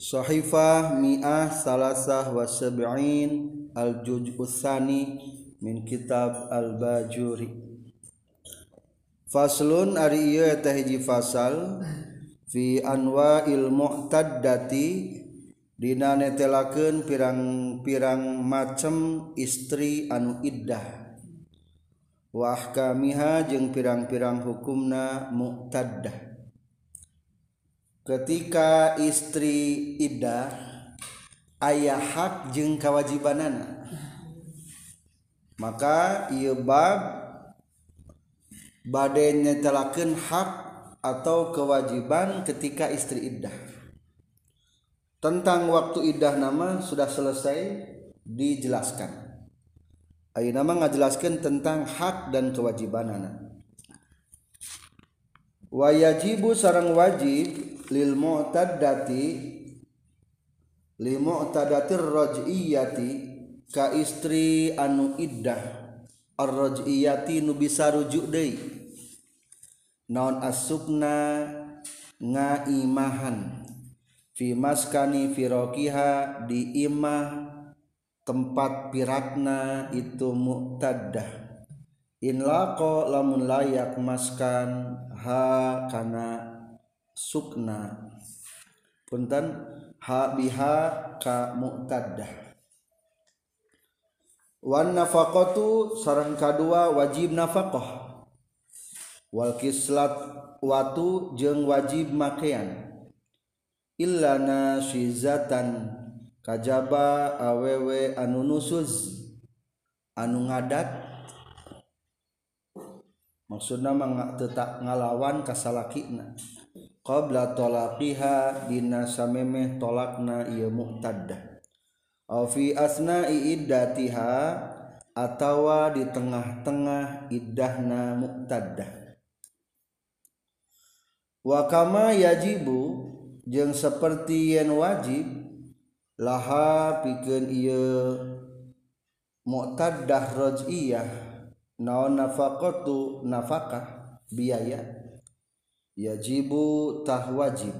shohiah Miah salahah wasbrain Aljujkusani min kitab al-bajuri faun iyohiji faal fianwa il mutadati dinne telaken pirang-pirarang macem istri anu Idah Wah kamiha jeung pirang-pirang hukumna muktadah ketika istri Idah ayah hak jeung kewajiban maka iabab badai nyejalakan hak atau kewajiban ketika istri Idah tentang waktu Idah nama sudah selesai dijelaskan Ayo nama jelaskan tentang hak dan kewajiban anakan wayajibu sarang wajib lil mu'taddati li mu'taddati raj'iyati ka istri anu iddah ar-raj'iyati nu bisa rujuk deui naon asukna ngaimahan fi maskani firokiha di imah tempat pirakna itu mu'taddah lako la layakmaskan hakana sukna puntan Habihaka mutadah Wanafakotu saran kedua wajib nafaqoh Walkislat Wau jeung wajib makean Ilannasizatan kajaba aww anu nusus anu ngati maksudna tetak ngalawan kasalakina qabla tolaqiha dina samemeh tolakna ieu muhtaddah aw fi asna'i iddatiha atawa di tengah-tengah iddahna muhtaddah wa kama yajibu jeung seperti yen wajib laha pikeun ieu muhtaddah raj'iyah naon nafaqatu nafakah biaya yajibu tah wajib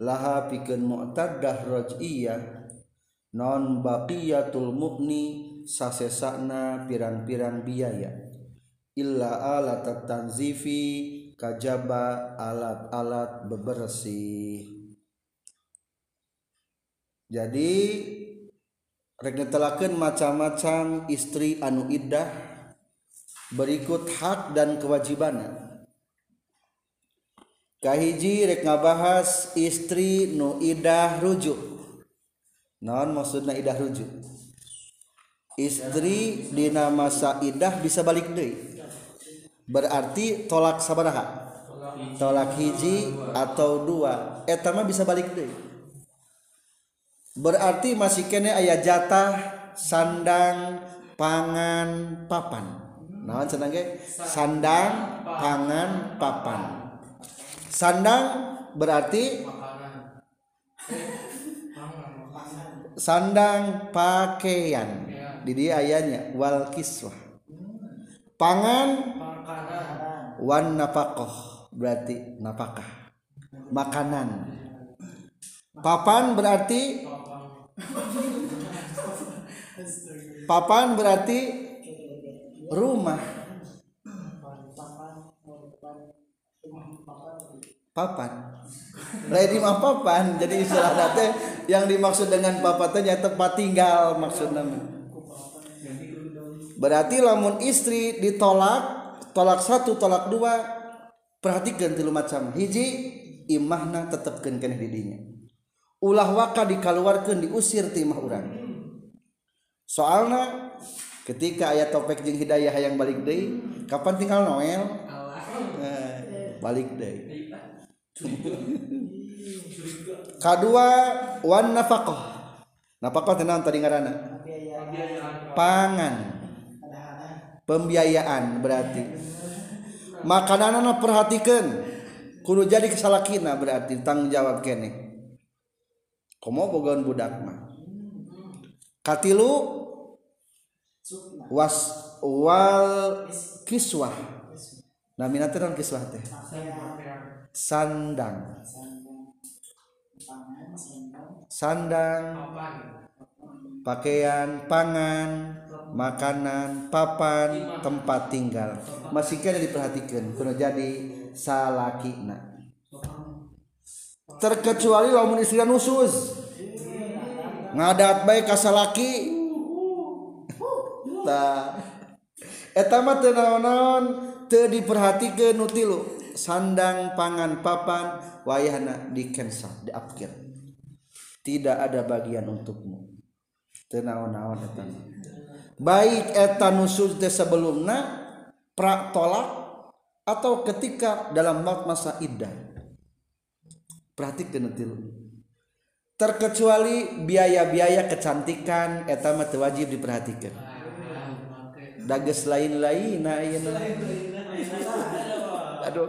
laha pikeun mu'taddah raj'iyah non baqiyatul mu'ni sasesana piran-piran biaya illa alat tanzifi kajaba alat-alat bebersih jadi rek macam-macam istri anu iddah berikut hak dan kewajibannya kahiji rek ngabahas istri nu idah rujuk non maksudnya idah rujuk istri dina masa idah bisa balik deh berarti tolak sabaraha tolak hiji atau dua etama bisa balik deh berarti masih kene ayah jatah sandang pangan papan naon senangnya sandang pangan papan sandang berarti sandang pakaian di dia ayahnya wal kiswah pangan wan napakoh berarti napakah makanan papan berarti papan berarti rumah papan lain rumah papan jadi istilah nate yang dimaksud dengan papan papatnya tempat tinggal maksudnya berarti lamun istri ditolak tolak satu tolak dua perhatikan tilu macam hiji imahna tetapkan kena didinya ulah waka dikaluarkan diusir timah orang soalnya ayat topik Hidayah yang balik De Kapan tinggal Noel eh, balik K2 pangan pembiayaan berarti makanananak perhatikankulu jadi ke salahkinah berarti tanggung jawab ke kommo Budakmakatilu was wal kiswah nah minatnya non kiswah teh sandang sandang pakaian pangan makanan papan tempat tinggal masih kada diperhatikan kuno jadi salakina terkecuali lamun istri nusus ngadat baik kasalaki buta etama tenaon-naon te diperhatikan nutilu sandang pangan papan wayahna di diapkir tidak ada bagian untukmu tenaon-naon etama baik etanusus nusul sebelumnya pra tolak atau ketika dalam masa iddah perhatikan nutilu terkecuali biaya-biaya kecantikan etama wajib diperhatikan lain-lainuh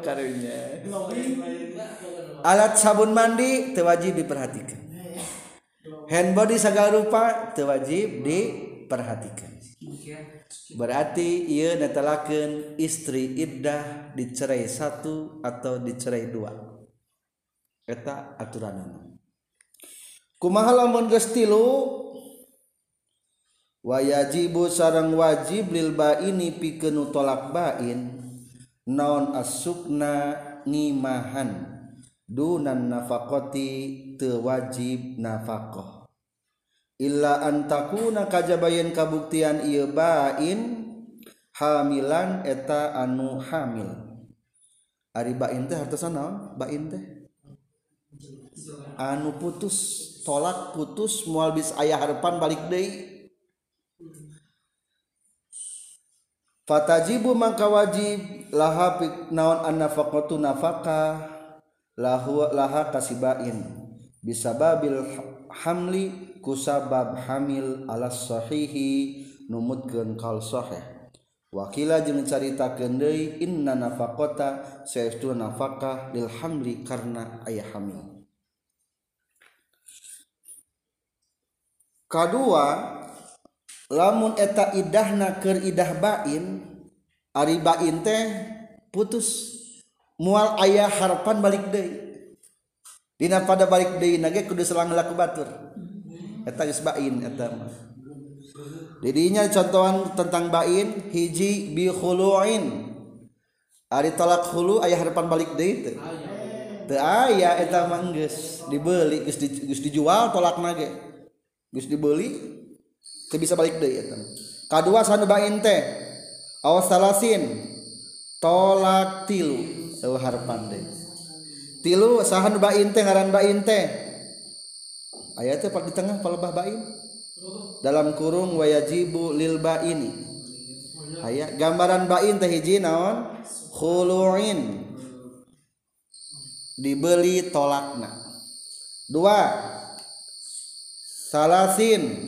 karirnya alat sabun mandi tewajib diperhatikan hand body sega rupa tewajib diperhatikan berarti ia netlaken istri Idah dicerai satu atau dicerai dua keta aturan kumahalamunlo wayajibu sarang wajib Bilba ini pikenu tolak Bain naon asuknanimahan duan nafakoti tewajib nafaqoh illa an takuna kajabain kabuktian Ibain hamilan eta anu hamil aribain teh hart anu putus tolak putus muhabbis Ayh Harpan balik Be Quran Tajibu maka wajib laha naon an nafa la lain bisa babil Hamli kusabab hamil alasshohihi num wakila jeita ke inna nafatastu nafakah Bil Hamli karena ayah hamil K2 etadahdah Bain aribain teh putus mual ayahharapan balik Di pada balik jadinya contohan tentang Bain hiji bi tolaklu ayah depan balik mang dibeli dijual tolak na dibeli Tidak bisa balik deh deui Kedua ya, kadua sanubain teh awas salasin tolak tilu eueuh harapan deh. tilu sahan nu bain ngaran bain teh pak di tengah bah bain dalam kurung wayajibu lil baini ayat gambaran bain teh hiji naon khuluin dibeli tolakna dua salasin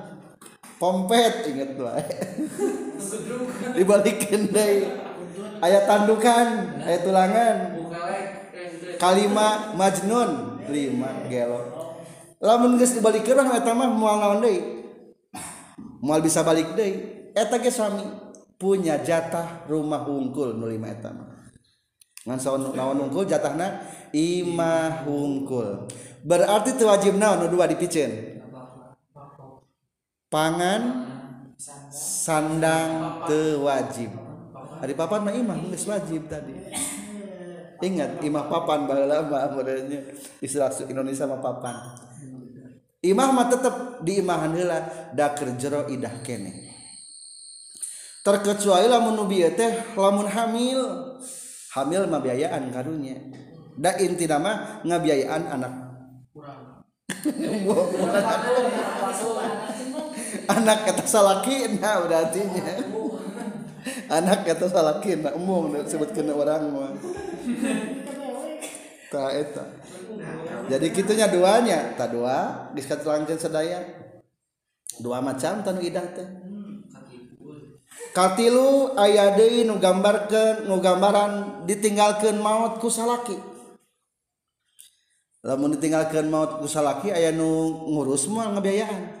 komp in dibalikin ayat tandukan aya tuan eh, kalimatajnunbalikal bisa balikaknya suami punya jatah rumah ungkul nutahmahungkul berarti itu waji dua dipicen pangan sandang kewajib hari papan mah imah geus wajib tadi ingat imah papan balalama modelnya istilah Indonesia mah papan imah mah tetap di imah, heula da kerjero idah kene terkecuali lamun nu teh lamun hamil hamil mah biayaan karunya da inti nama ngabiayaan anak kurang anak ke udah anak orang eh, jadi gitunya duanya tadi dua lanjut dua macam aya nurkan nu gambaran ditinggalkan maut kusa ditinggalkan maut kusa aya nu ngurusmu ngebayaan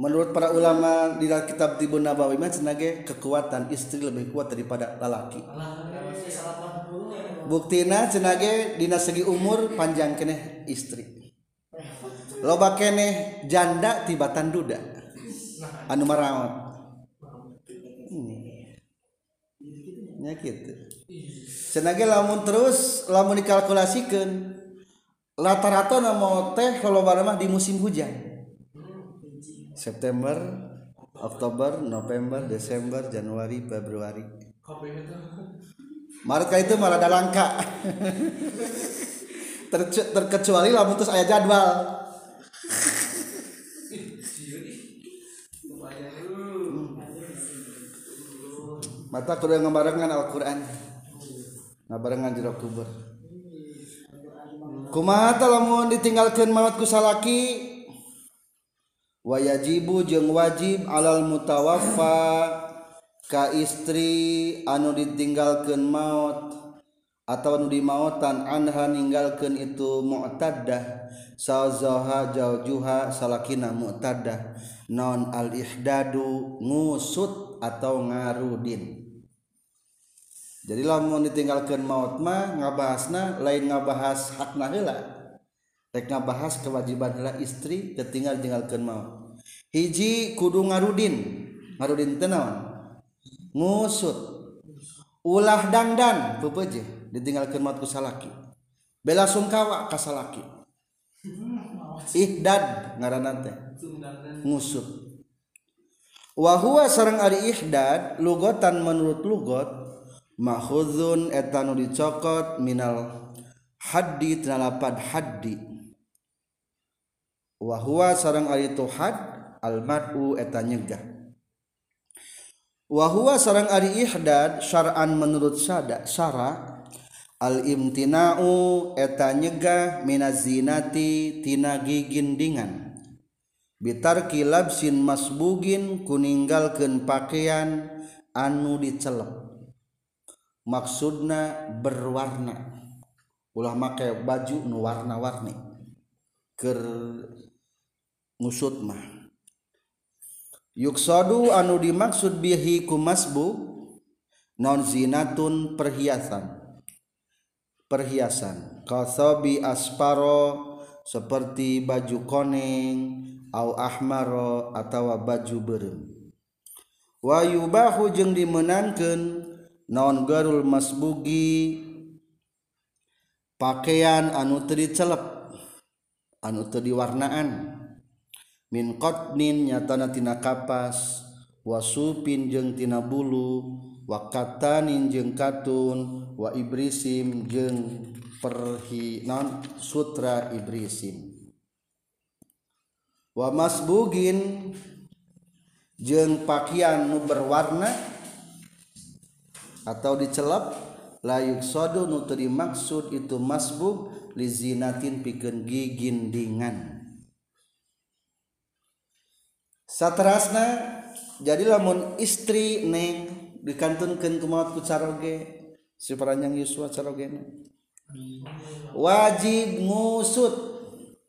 menurut para ulama di dalam kitab Tibun Nabawi mah cenage kekuatan istri lebih kuat daripada lelaki buktina cenage dina segi umur panjang kene istri loba kene janda tibatan duda anu marawat hmm. ya gitu cenage lamun terus lamun dikalkulasikan rata-rata nama teh kalau barang di musim hujan September Oktober November Desember Januari Februari Maret itu malah ada langka Ter terkecuali lah putus ayah jadwal mata kudu ngabarengan Al-Qur'an ngabarengan jero kubur kumaha lamun ditinggalkeun mamat ku salaki wayajibu jeung wajib alal mutawafa ka istri anu ditinggalkan maut atau anu di mautan and meninggalkan itu mautadadah sozoha ja juha salakina mutadadah non al-ihdadungusut atau ngauddin Jadilah mau ditinggalkan mautmah nga bahas nah lain ngebahas hakna hila bahas kewajiban rela istri ketinggal-tinggal kema hiji Kudu ngauddin ngauddin tenawan musut ulah dandan pupuji ditinggal kemat kusalaki belasungkawa kasalaki Ikhdad ngaranantengusut wah seorang Ari Ikhdad lugotan menurut lugot mahudun etan dicokot minal hadi teralapat hadi wah sarang Ali ituhat almar etanyegah wahwa seorangrang Ariihdadsan menurut saddak Sara al-limtinau etnyegah Minzinati Tigigindingan bitar kilab sinmas Bugin kun meninggalken pakaian anu dicelek maksudna berwarna ulah maka baju nu warna-warni ke musutmah Yuukodu anu dimaksud Bihiku masbu nonzinatun perhiasan perhiasan Kobi asparo seperti baju koningg auahmara atau Baju ber Wahyubahhu jeng dimenangkan nonon gerul mesbugi pakaian anuri cep anu warnaan, min qatnin nyatana tina kapas supin jeung tina bulu wa katanin jeung katun wa ibrisim jeung perhi non sutra ibrisim wa masbugin jeung pakaian nu berwarna atau dicelap layuk sodo nu maksud itu masbug lizinatin pikeun gigindingan satterasna jadilah istri neng dikanun kege sijang Yu wajib musut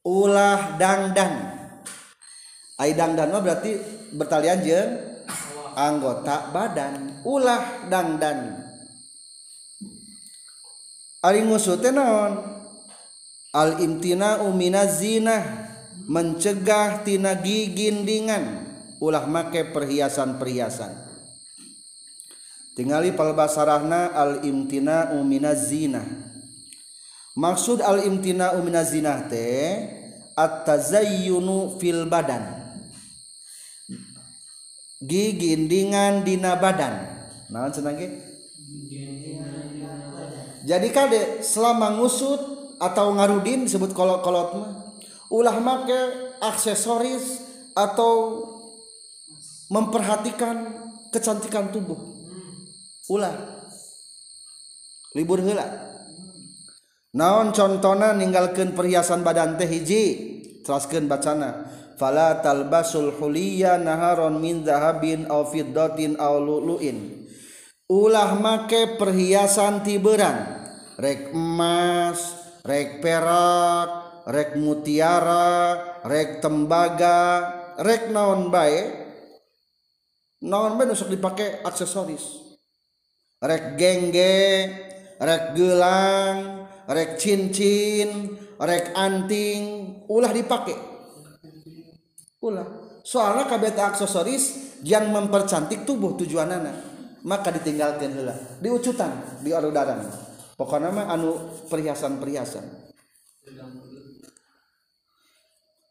ulahdangdan dan berarti bertali aja anggota badan ulah dandan muson Alintinaminazina mencegah tina gigindingan ulah make perhiasan-perhiasan tingali palbasarahna al imtina umina zina maksud al imtina umina zina teh at tazayyunu fil badan gigindingan dina badan naon cenah jadi kade selama ngusut atau ngarudin sebut kolot-kolot mah ulah make aksesoris atau memperhatikan kecantikan tubuh ulah libur hela naon contohnya ninggalkan perhiasan badan teh hiji teraskan bacana fala talbasul huliya naharon min zahabin au fiddatin au lu'lu'in ulah make perhiasan tiberan rek emas rek perak rek mutiara rek tembaga rek naon bae naon bae nusuk dipakai aksesoris rek gengge rek gelang rek cincin rek anting ulah dipakai ulah soalnya kabeh aksesoris yang mempercantik tubuh tujuan anak maka ditinggalkan heula diucutan di pokoknya mah anu perhiasan-perhiasan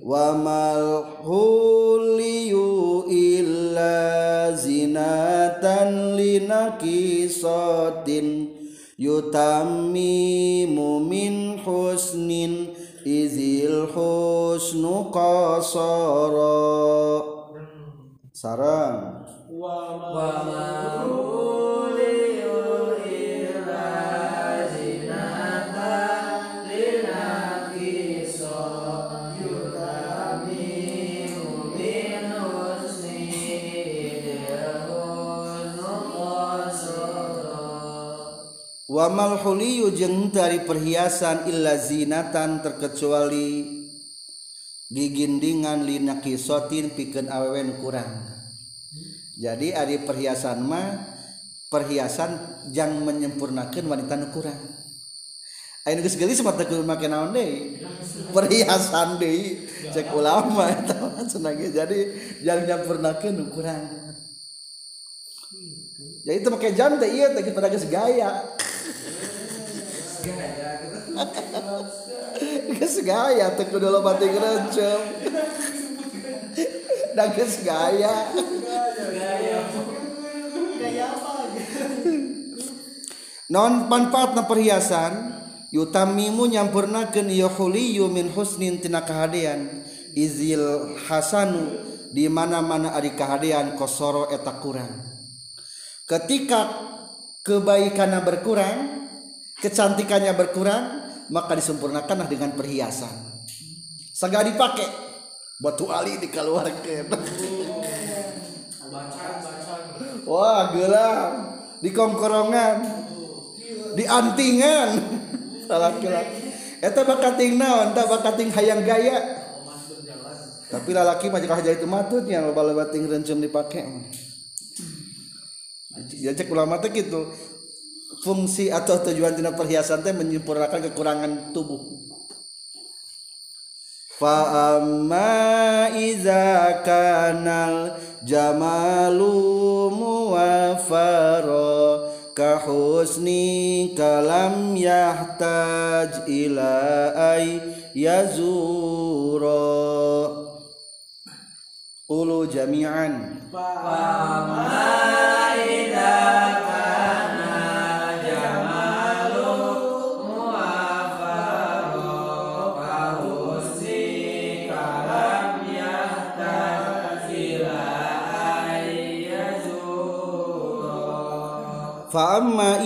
wa mal huliyu illa zinatan linakisatin yutami mumin husnin izil husnu qasara sarang wa mal mal huliyu jeng dari perhiasan illa zinatan terkecuali gigindingan lina kisotin piken awen kurang jadi ada perhiasan mah perhiasan yang menyempurnakan wanita nu kurang Ayo geus geulis mah teu make naon deui. Perhiasan deui cek ulama eta cenah jadi yang menyempurnakan nu kurang. Jadi itu pakai jam teh iya teh kita geus gaya. gay gaya te dulu battikng dages gaya non manfaatna perhiasan yutamimu nyampurna ke yohuliu min Husnintina keharian izil Hasanu dimana-mana Aadik keharian kosoro eta Quran ketika kita kebaikannya berkurang, kecantikannya berkurang, maka disempurnakanlah dengan perhiasan. Segala dipakai batu ali dikeluarkan. Wah, gelap di kongkorongan, di antingan. Salah laki Eta eh, bakating naon, tak bakating hayang gaya. Tapi lalaki mah jika itu matut yang lebat-lebat ting rencem dipakai. Jajak ya ulama teh gitu fungsi atau tujuan tina perhiasan teh menyempurnakan kekurangan tubuh. Fa amma iza kanal jamalu muwafaro ka husni kalam yahtaj ila ay yazuro. Qulu jami'an Fa'amma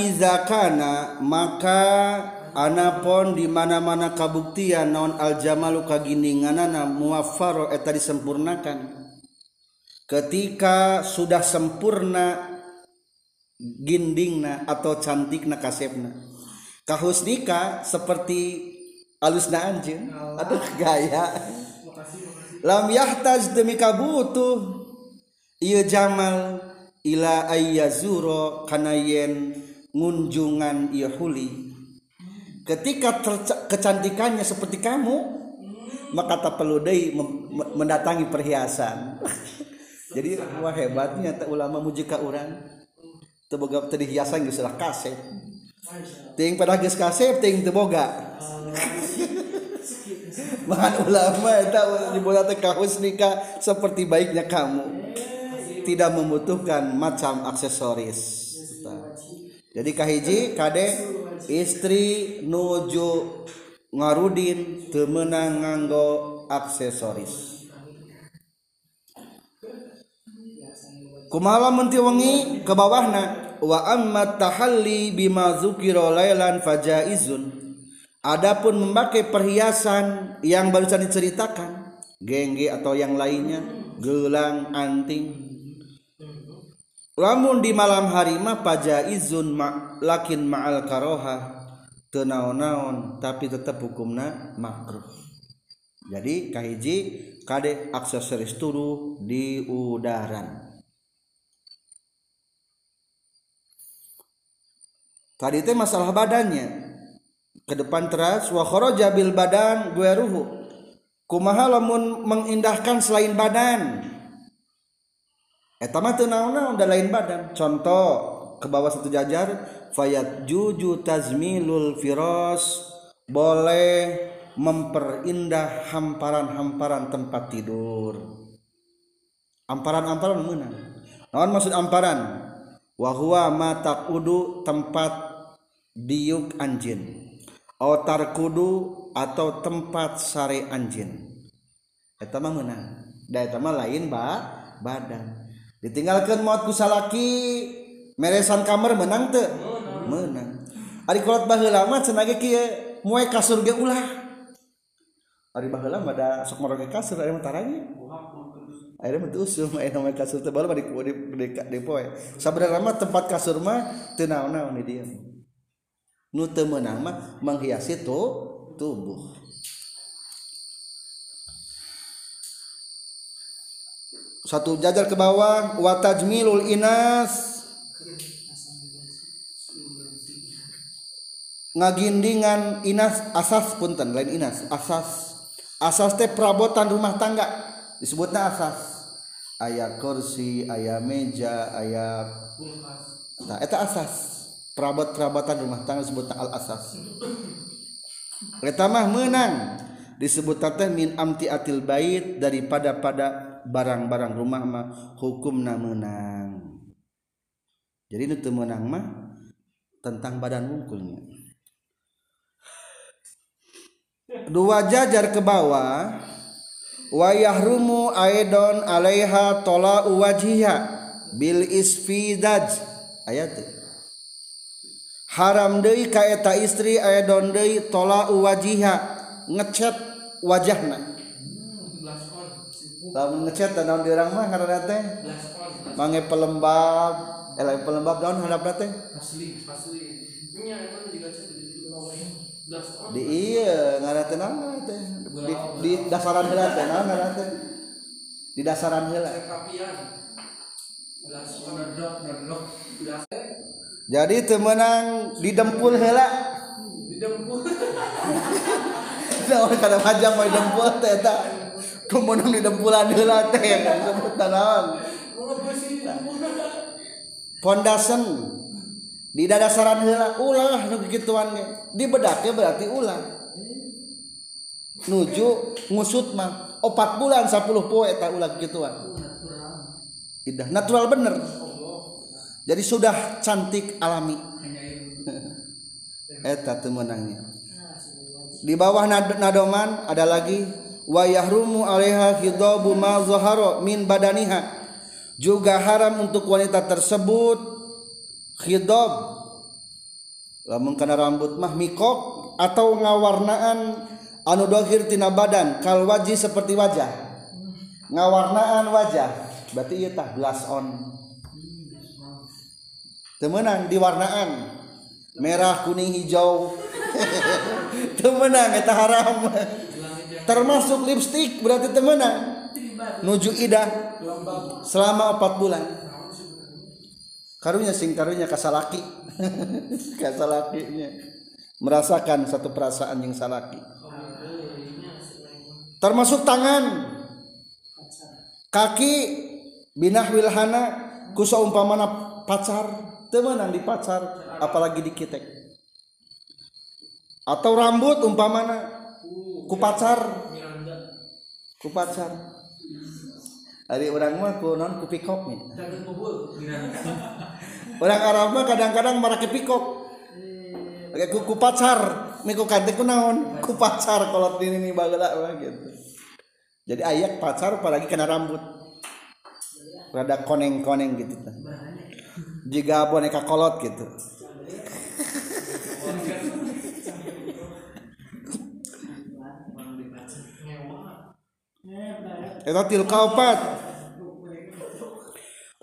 iza kana maka anapon di mana-mana kabuktian non al jamalu kagininganana muwaffaro eta disempurnakan ketika sudah sempurna gindingna atau cantikna kasepna kahusnika seperti alusna anjing oh. aduh gaya lam yahtaj demi kabutuh iya jamal ila ayyazuro kanayen ngunjungan iya huli ketika kecantikannya seperti kamu maka tak perlu mendatangi perhiasan jadi semua hebatnya tak ulama muji mujika orang boga tadi hiasan geus lah kaset ting pada geus kaset ting boga Bahan ulama itu dibuat teh kahus nikah seperti baiknya kamu tidak membutuhkan macam aksesoris jadi kahiji kade istri nuju ngarudin temenang nganggo aksesoris kumala menti wengi ke bawahna wa amma tahalli bima zukira lailan fajaizun adapun memakai perhiasan yang barusan diceritakan gengge atau yang lainnya gelang anting lamun di malam hari mah fajaizun ma lakin ma'al karoha tenaon-naon tapi tetap hukumna makruh jadi kahiji kade aksesoris turu di udaran tadi itu masalah badannya ke depan teras wa kharaja bil badan gue ruhu kumaha lamun mengindahkan selain badan eta mah teu naon da lain badan contoh ke bawah satu jajar fayat juju tazmilul firas boleh memperindah hamparan-hamparan tempat tidur amparan-amparan mana? naon maksud amparan wahwa mata udu tempat diuk anjin otar kudu atau tempat sare anjin eta mah menang da eta lain ba badan ditinggalkan muat kusalaki meresan kamar menang teu menang ari kolot baheula mah cenah muai kasur ge ulah ari baheula mah da sok maroge kasur ada mentaranya taranya akhirnya mah usum akhirnya nama kasur teh baru di di di poe sebenarnya lama tempat kasur mah teu naon-naon di nu teu meunang mah menghiasi tu tubuh satu jajar ke bawah watajmilul inas ngagindingan inas asas punten lain inas asas asas teh perabotan rumah tangga disebutnya asas ayah kursi ayah meja ayah nah, itu asas Perabot-perabotan rumah tangga disebut al asas pertama menang disebut tata min amti atil bait daripada pada barang-barang rumah mah hukumna menang jadi itu menang mah tentang badan wungkulnya dua jajar ke bawah wayah rumu aedon alaiha tola uwajihah bil isfidaj ayat haram Dei kaeta istri aya don Dei tola wajiha ngecet wajahnya nge mang pelemba eh, pelemba daun di didaran didasaran hi jadi temenang diemppur hela pondasan di da saran hela ulang begituannya di bednya berarti ulang nucu musutmah opat oh, bulan 10 tak ulat gituan tidak natural bener jadi sudah cantik alami eta temenangnya di bawah nad nadoman ada lagi wayahrumu alaiha khidabu ma zaharo min badaniha juga haram untuk wanita tersebut khidab lamun kana rambut mah mikok atau ngawarnaan anu dohir tina badan kal wajih seperti wajah ngawarnaan wajah berarti ieu tah blush on temenan diwarnaan merah kuning hijau temenan eta haram termasuk lipstik berarti temenan nuju idah selama 4 bulan karunya sing karunya kasalaki kasalakinya merasakan satu perasaan yang salaki termasuk tangan kaki binah wilhana kusa umpamana pacar temenan di pacar apalagi di kitek atau rambut umpamana ku pacar ku pacar hari orang mah ku non ku pikok nih orang Arab mah kadang-kadang marah ke pikok Oke, ku, ku pacar, miku kante ku naon, ku pacar kalau ini nih bagelak gitu. Jadi ayak pacar apalagi kena rambut. Rada koneng-koneng gitu. Bahaya. gabboneka kolot gitupat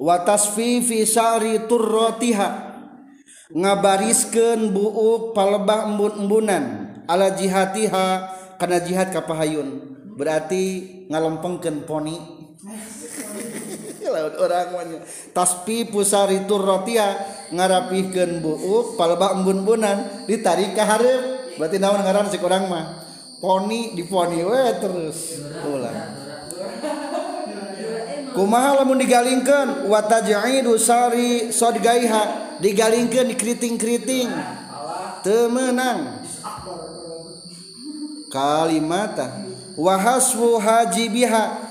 watas vivisari tur rotiha ngabarisken bu palebakbut mbunan ala jihatiha karena jihad kappahaun berarti ngalopengken pony lewat orang wanya taspi pusari turrotia ngarapihkan buuk palba embun-bunan ditarik ke hareup berarti naon ngaran si kurang mah poni poni we terus ulah kumaha lamun digalingkeun wa taj'idu sari sodgaiha digalingkeun dikriting-kriting teu meunang kalimata wa hasbu hajibiha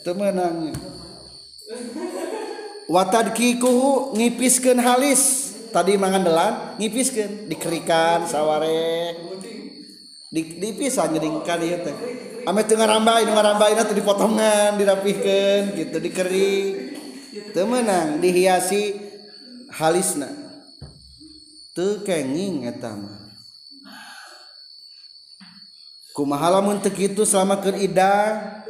temenang watad kikuhu ngipiskan halis tadi mangandelan ngipiskan dikerikan saware di, dipisah ngeringkan ya teh ame rambai tengah rambai nanti dipotongan dirapihkan gitu dikeri temenang dihiasi halisna teu kenging eta mah kumaha selama keridah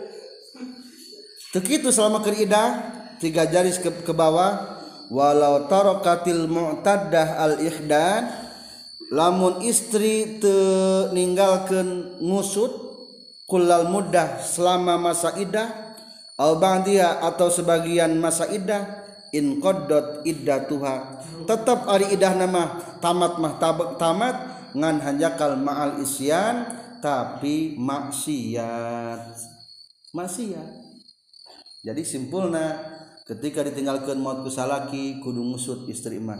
Begitu selama keridah tiga jaris ke, ke bawah walau tarokatil mu'taddah al ihdan lamun istri te ngusut kulal mudah selama masa idah al ba'diha atau sebagian masa idah in kodot qaddot tuha tetap ari idah nama tamat mah tamat ngan hanjakal ma'al isyan tapi maksiat maksiat jadi simpulna ketika ditinggalkan maut kusalaki, kudu ngusut istri mah.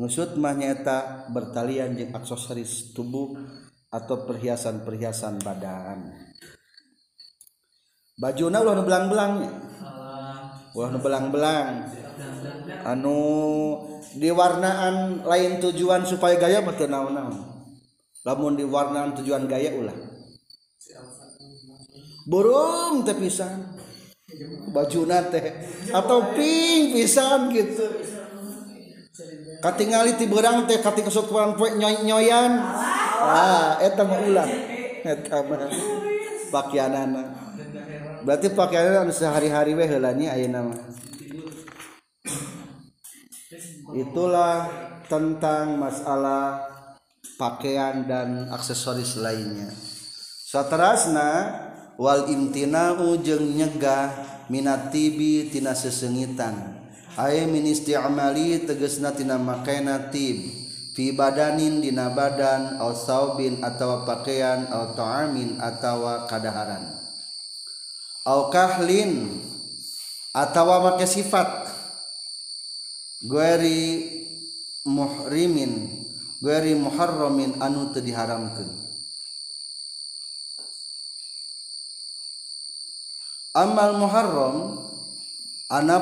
ngusut mah nyata bertalian di aksesoris tubuh atau perhiasan-perhiasan badan na ulah belang belang-belangnya ulah nu belang-belang anu diwarnaan lain tujuan supaya gaya mah naon-naon lamun diwarnaan tujuan gaya ulah burung tepisan baju nate atau ping pisan gitu katingali ti berang teh kating kesukuran poe nyoy nyoyan ah eta mah ulah eta mah pakaianana berarti pakaianana anu sehari-hari we heula nya ayeuna mah itulah tentang masalah pakaian dan aksesoris lainnya. satrasna Wal intinawu jeung nyegah Min tibi Ti sesengitan Hai ministersti Amali teges natina makaib pibadanin dinabadan al saubin atau pakaian autohammin atautawa kaadaaran alkahlin atautawamak sifat guery muriminguery Muharromin anu te diharam kedua amal muharram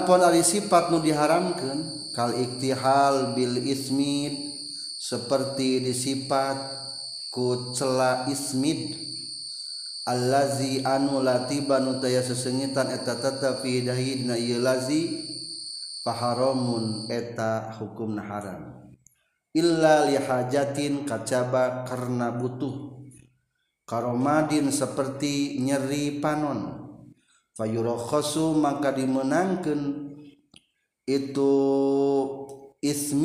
punali sifat nu diharamkan kalau ikti hal Bil ismit seperti disifat kucela ismit Allahzi anu latiba nutaya sesengitan eta tetapidahhina lazi pamun eta hukum na haram Illa li hajatin kacaba karena butuh karomadin seperti nyeri panon, karena yorokhosu maka dimenangkan itu ism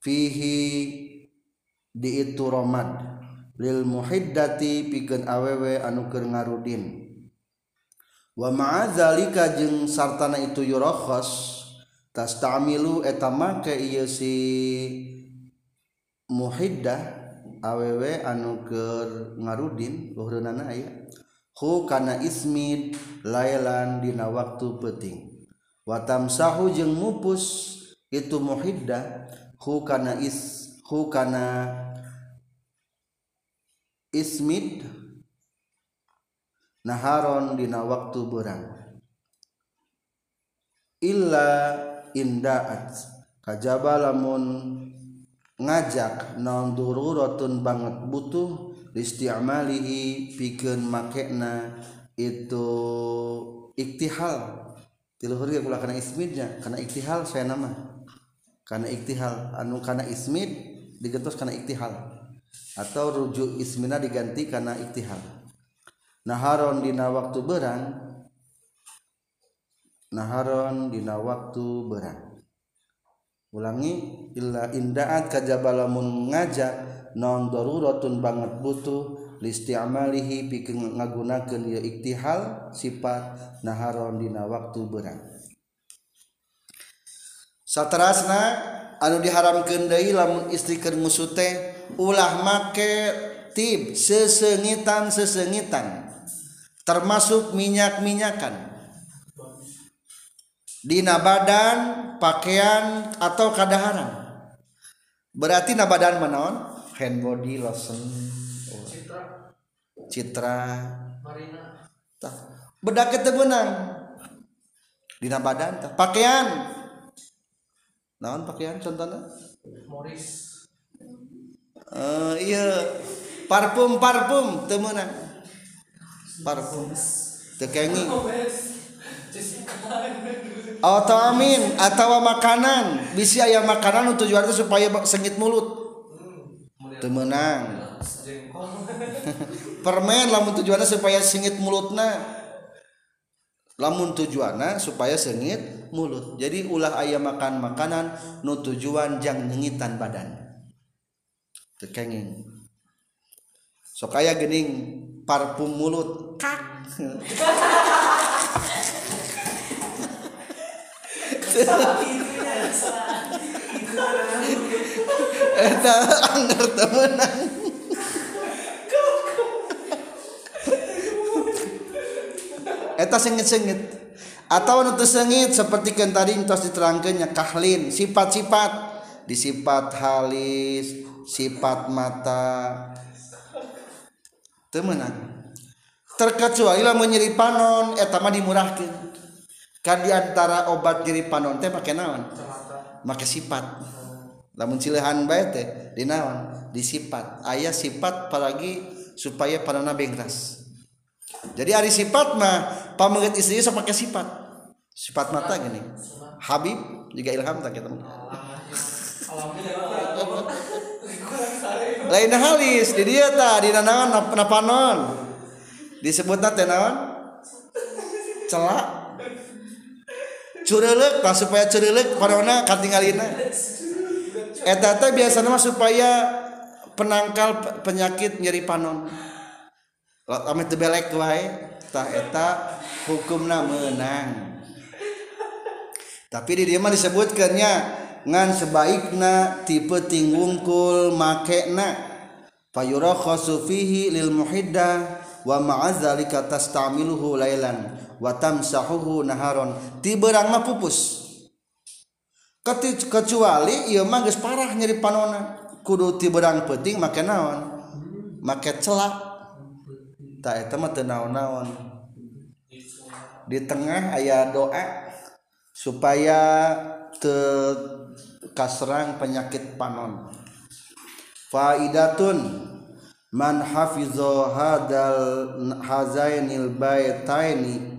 fihi di itu Romaad real muhidati pig awew anuker ngarudin wamazalikang sartana itu yrokhos tasamilu etmak si muhidah awew anu Ker ngarudin luar aya kana is lalan dina waktu peting watam sahhu yang mupus itu mohida hukana iskana is naharon dina waktu berang Illa indaat kajmun ngajak nondur rotun banget butuh, listiamalihi pikeun makena itu iktihal tiluhur ge ya karena ismidnya karena iktihal saya nama Karena iktihal anu karena ismid digetos karena iktihal atau rujuk ismina diganti karena iktihal naharon dina waktu berang naharon dina waktu berang ulangi illa indaat kajabalamun ngajak non baru rotun banget butuh listia amaalihi pi ngagunaken ikti hal sifat naharon dina waktu berat satterasna anu diharam kehenai lamun istriker muute ulah make tips sesengitan-esengitan termasuk minyak-minaykan Di badan pakaian atau keadaan berarti na badan menon hand body lotion citra citra marina tak bedak kita benang dina badan tak pakaian naon pakaian contohnya moris uh, eh, iya parfum parfum teu parfum tekengi atau amin atau makanan bisa ya makanan untuk juara supaya sengit mulut temenang permen lamun tujuannya supaya sengit mulutna lamun tujuannya supaya sengit mulut jadi ulah ayam makan makanan nu tujuan jang nyengitan badan tekenging so kaya gening parfum mulut kak temeta sengit-sengit atau sengit seperti kentaritos di terangganya kahlin sifat-sifat disifat halis sifat mata temenan terkatcu lah menyiri panon etama dimurahkan kan diantara obat nye panon teh pakai nawan maka sifat Namun cilehan bae teh dinaon disipat. Ayah sifat apalagi supaya nabi bengras jadi ari sifat mah pameut istri sama pakai sifat sifat mata gini Habib juga Ilham tak kita lain halis di dia ta di nanaon napanon Disebut nate nawan. celak curelek supaya curelek parona katingalina etata biasanya mah supaya penangkal penyakit nyeri panon amit tebelek wae tah eta hukumna menang tapi di dia mah disebutkannya ngan sebaikna tipe tinggungkul makena payura khosufihi lil muhidda wa ma'azalika tastamiluhu lailan wa tamsahuhu naharon tiberang mah pupus kecuali ia geus parah nyeri panona kudu tiberang penting make naon make celak tak eta mah teu naon-naon di tengah ayah doa supaya te kasrang penyakit panon faidatun man hafizo hadal hazainil baitaini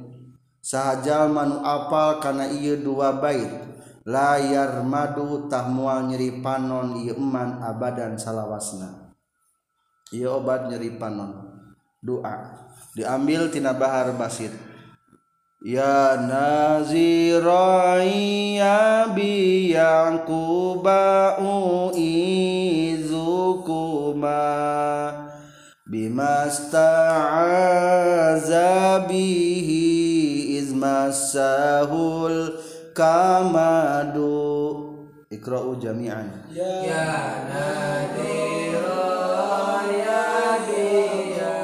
sahajal manu apal kana ieu dua bait layar tak mual nyeri panon Iman abadan salawasna ia obat nyeri panon doa diambil tina Bahar basit ya ya bi yang izukuma bimasta'azabihi izmasahul kamadu ikra'u jami'an ya, ya nadira ya dia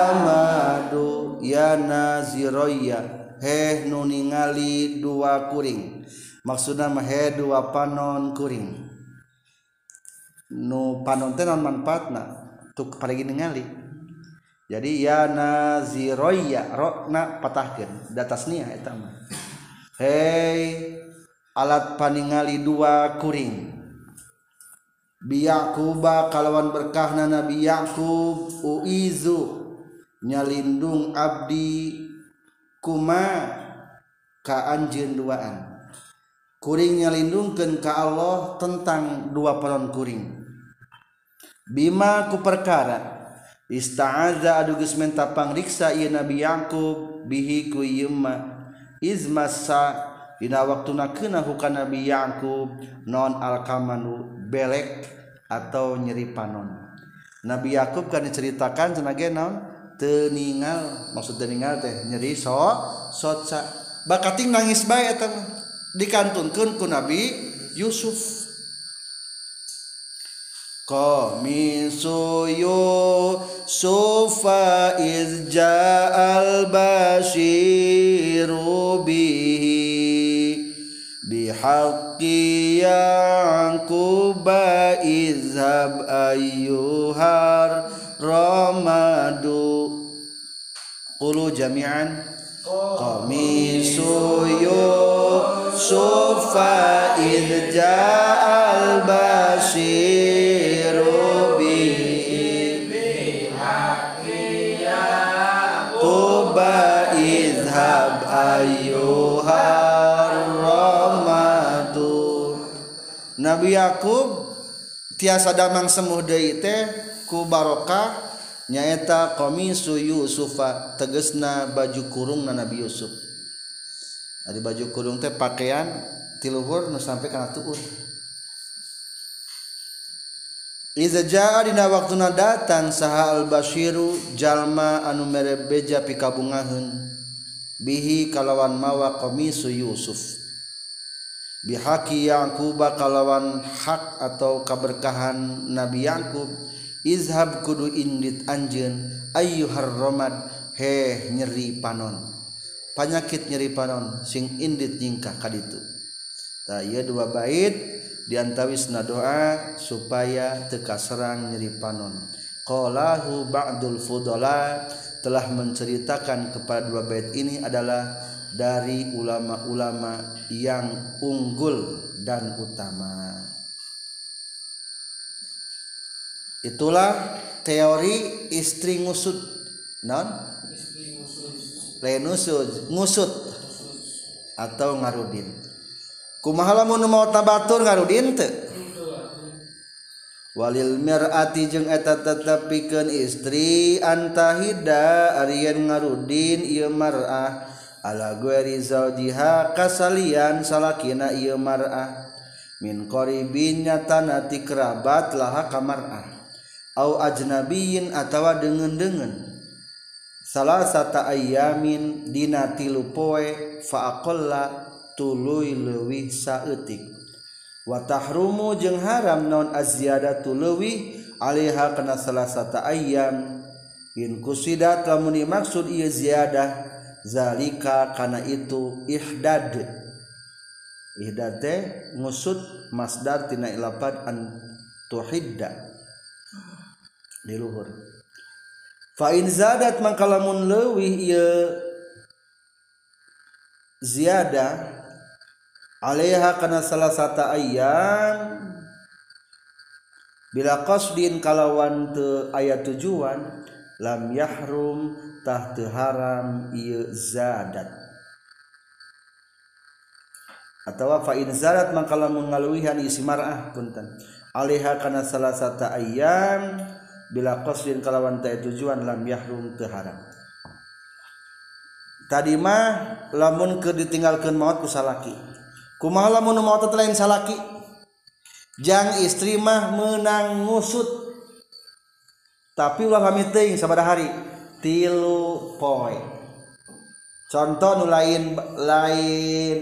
kamadu ya naziroya heh nuningali dua kuring maksud Mahhe panoning nu panon manfana jadi ya naziroyarokna patah datas He alat paningali dua kuring biak kuba kalauwan berkahna nabi yakuzu nyalindung Abdi kuma keanjin duaan nyandungkan ke Allah tentang dua peron kuring Bimaku perkara istaza adugus mentapang riksa ia Nabikub biiku waktu na nabi Yakub non alkamanu belek atau nyeri panon Nabi Yakub kan diceritakan sana teningal maksuding teh nyeri so so bakat hisba dikantunkan ku Nabi Yusuf Qamisu Yusufa izja al-bashiru bihi bihaqqi yaquba izhab ayyuhar ramadu Qulu jami'an Qamisu Yusufa Sufa إذ جاء البشير bihakia tuba idhab ayuhar الرماد Nabi Yakub tiasa damang semuh deui teh ku barokah kami komisu Yusufa tegesna baju kurung na Nabi Yusuf baju kurung teh pakaian tiluhurmu sampaikanunzajahdina waktu nada datang Saal bashiru Jalma anume Beja pikabungahun bihi kalawan mawa kommisu Yusuf Hai bihaki yang aku kalawan hak atau kaberkahan Nabi yangkub izhab Kudu indit Anjunun ayyuharromamad hehe nyeri panon penyakit nyeri panon sing indit nyingkah kaditu ta iya dua bait diantawisna doa supaya teka serang nyeri panon qolahu ba'dul fudala telah menceritakan kepada dua bait ini adalah dari ulama-ulama yang unggul dan utama itulah teori istri ngusut non nusud ngusud atau ngauddin kumahalamu mau tabatur ngaud Walilmiratingeta tetapi piken istri antahda Aryan ngauddinrah alagueha kasalyan salah kinaiarah minkoibinya tanati kerabat laha kamar ah au ajnabiin atautawa degengen salah sata ayamin dina tilu poe faakolla tului lewi saetik Watahrumu jeng haram non aziada tului alihah kena salah sata ayam in kusidat lamun dimaksud iya ziyadah zalika karena itu ihdad ihdate teh ngusud masdar tina ilapad an tuhidda di luhur Fa'in zadat mangkalamun lewi iya ziyada alaiha karena salah satu ayam bila qasdin kalawan te ayat tujuan lam yahrum tah haram iya zadat atau fa in zadat mangkala ngaluihan isi mar'ah punten alaiha kana salah satu ayam bila pos kalauwanai tujuan laam tadi mah lamun ke ditinggalkan maut pusa kumaotot lain salaki jangan istrimah menang ngusut tapiwahsa pada hari tilu poi contoh lain lain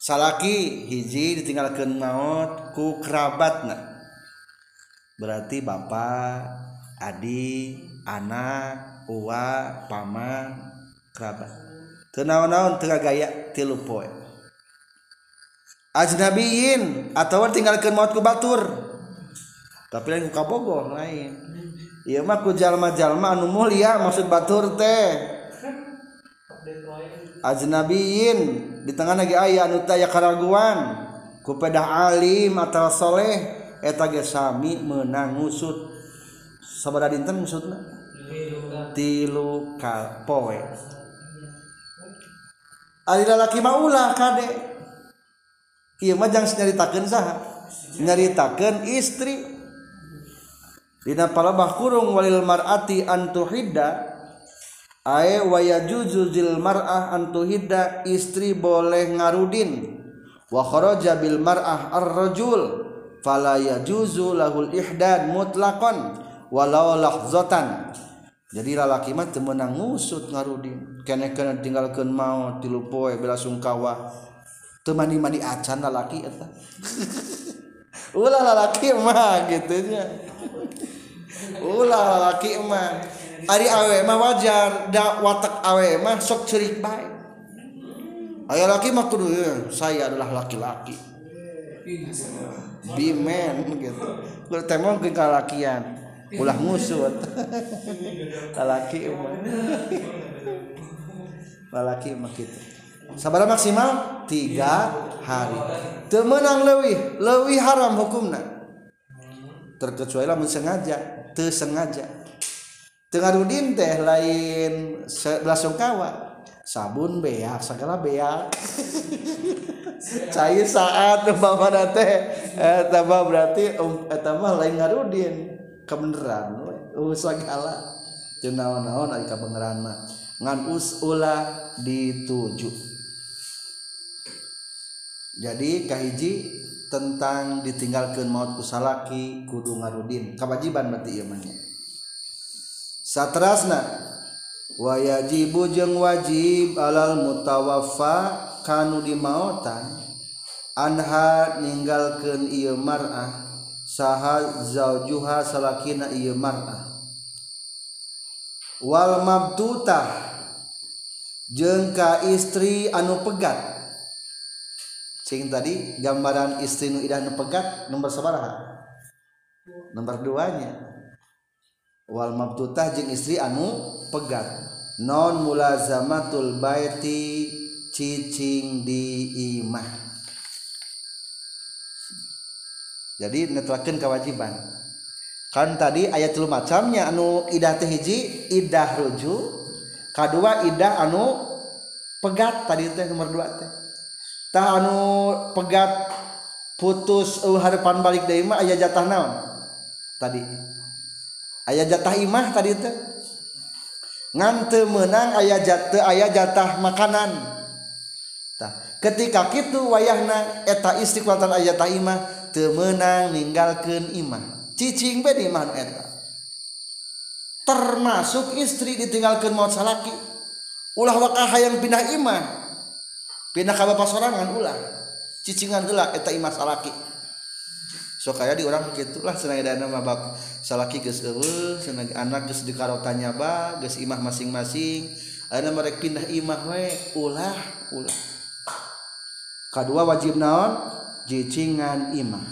sala hiji ditinggalkan maut kukrabatnya punya berarti ba Adi anak pama-naun Ten gaya tilu Nabiin atau tinggal ke mautku batur tapi yang ngkap Bogor lainlma- Mulia maksud batur teh Nabiin di tengah lagi ayah nutaya Karaguan kupeddah Ali matasholeh etaami menangngusutsukawelaki maujangnyarita nyaritakan istri wa marati da way ju jilrah antohida istri boleh ngarudin waroja Bilmarrah arrajul. fala yajuzu lahul ihdad mutlakon walau lahzatan jadi lalaki mah teu meunang ngusut ngarudin kene kana tinggalkeun maot tilu poe bela sungkawa teu mani-mani acan lalaki eta ulah lalaki mah gitu nya ulah lalaki mah ari awe mah wajar da watak awe mah sok cerik bae aya laki mah kudu eh, saya adalah laki-laki bimen gitu bertemong ke kalakian ulah musut kalaki balalaki saabalah maksimal tiga hari temmenang Lewih Lewih haram hukumnya terkecualilah sengaja terengaja Tengar Udin teh lain langsungkawawa sabun be be cair saat berartiuddin kean di jadi Kaji tentang ditinggalkan mautkusalaki Kudu ngauddin kewajiban berarti satterana wayajibujeng wajib alal mutawafau di mautan anha meninggalkan I sahha Wal jengka istri anu Pegat sing tadi gambaran istri nuidanu pegagat nomor nomor 2nya matah istri anu pegat nonmulazamatul baiti c dimah jadi netlakken kewajiban kan tadi ayat macamnya anu idahijidah ruju kedua Ida anu pegat tadi itu nomorrdua tak anu pegat putus Harpan balik Deima ayah jataham tadi jatah Imah tadi itu ngannti menang ayah jatuh ayah jatah makanan ketika itu wayahna eta istri kekuatan ayah tamah temmenang meninggalkan imancing termasuk istri ditinggalkan mua salalaki ulah wakaha yang binang iman pin serangan lah ccinganlah eta Ias alaki so kayak di orang gitulah nama mabak salaki gus ewe senang anak di karotanya ba gus imah masing-masing ada mereka pindah imah we ulah ulah kedua wajib naon jicingan imah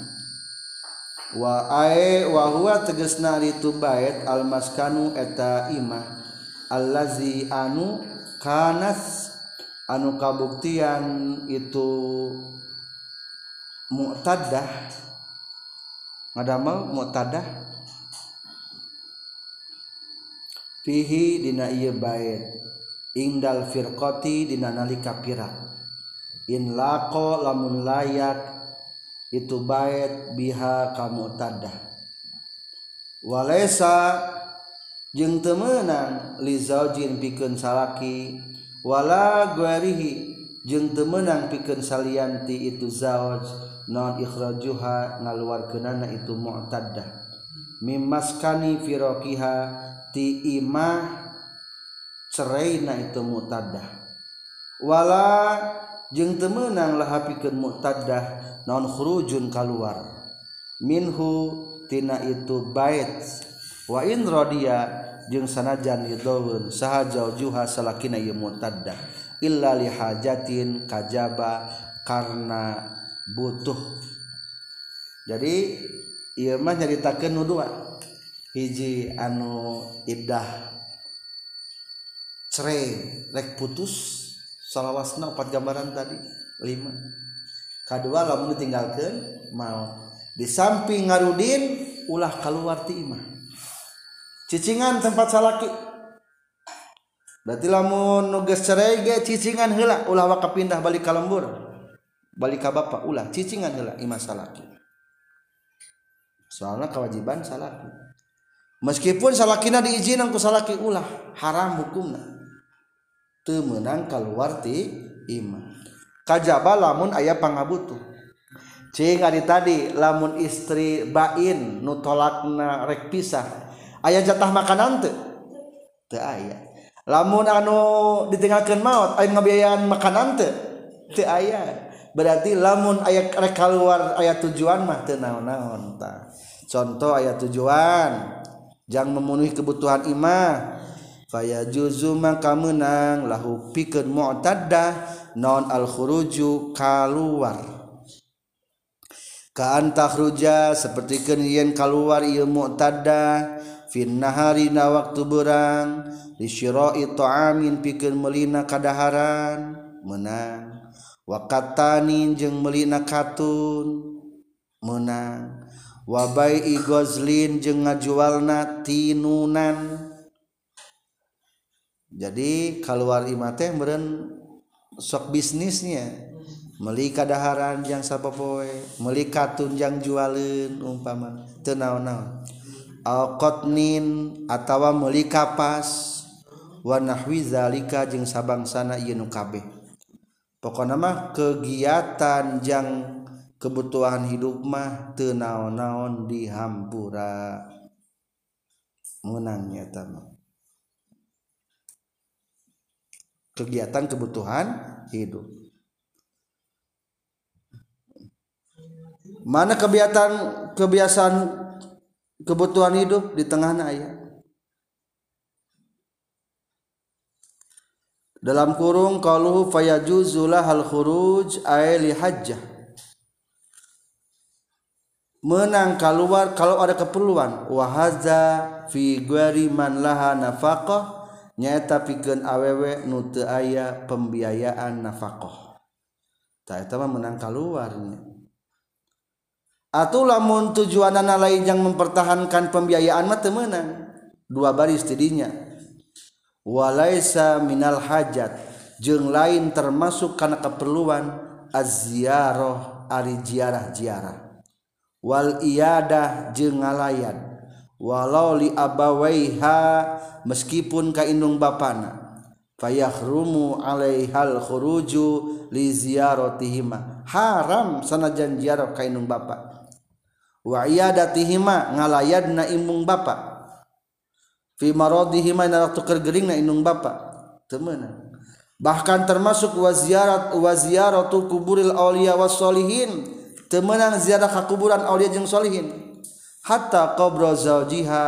wa ae wa huwa tegesna itu bait al maskanu eta imah allazi anu kanas anu kabuktian itu mu'taddah ngadamel mutadah fihi dina ieu bait indal firqati dina nalika pirak in lako lamun layak itu bait biha kamu tadah walesa jeung teu meunang li zaujin pikeun salaki wala jeng jeung teu meunang pikeun salianti itu zauj non ikhrajuha ngaluarkeunana itu mu'taddah mimaskani firokiha ti imah na itu mu'taddah wala jeng temenang lahapikeun mu'taddah non khurujun kaluar minhu tina itu bait wa in jeng sana sanajan yudawun sahaja juha salakina ieu ya mu'taddah illa lihajatin kajaba karena butuh jadi Irma meritakan nua hiji anudahai putus salahwana empat gambaran tadi 5 kedua la ditingkan mau di samping ngauddin ulah keluartimah ccingan sempat salaki berarti la nugesre ccingan hela ulawwak ke pindah balik kal lebur Ba ka Bapakpak ulah ccing adalaham soalnya kewajiban salahku meskipun salahkinah di ijinnan salahki ulah haram hukummenangkal warti imam kajaba lamun ayaahpang butuh tadi lamun istri Bain nulakna rekpisah ayaah jatah makanan lamun anu ditengahkan maut air ngebayan makanan aya berarti lamun ayat keluar ayat tujuan mah tenau naon ta contoh ayat tujuan jangan memenuhi kebutuhan imah faya juzu maka menang lahu pikir mu'taddah non al khuruju kaluar ka takhruja seperti kenyian kaluar iya mu'taddah fin na waktu berang li ta'amin pikir melina kadaharan menang wa kataninnjeng melina katun muang wabai igozlin je nga jual natinunan jadi kalau imate beren sok bisnisnyameli kadaharan jangan sappowe melika tunjang jualan umpaman tenau alkonin atautawa melika pas warna Wizalika jeng sabbang sana Yennu kabeh pokoknya mah kegiatan yang kebutuhan hidup mah tenaon-naon di hampura menang nyata mah kegiatan kebutuhan hidup mana kegiatan kebiasaan kebutuhan hidup di tengah naya dalam kurung qaluhu fayajuzulah hal khuruj ay li hajjah menang keluar kalau ada keperluan wahaza fi guari man laha nafaqah nyaeta pikeun awewe nu teu aya pembiayaan nafaqah tah eta mah menang kaluarnya atuh lamun tujuanana lain yang mempertahankan pembiayaan mah teu menang dua baris tidinya q Walaissa Minal Hajad jeung lain termasuk karena keperluan Azziarah aririjziarahziarah Wal iyadah je ngalayan walau li Abah waha meskipun kainung Bapanna Faah rumu Alaihal huju Liziaro tia Harram sanajanziaro Kainung Bapakpak Wayadaa ngalayand na Imung Bapakpak fi maradihi ma narak tuker gering na inung bapa temenan bahkan termasuk waziarat waziaratu kuburil aulia wasolihin temenan ziarah ka kuburan aulia jeung solihin hatta qabra zaujiha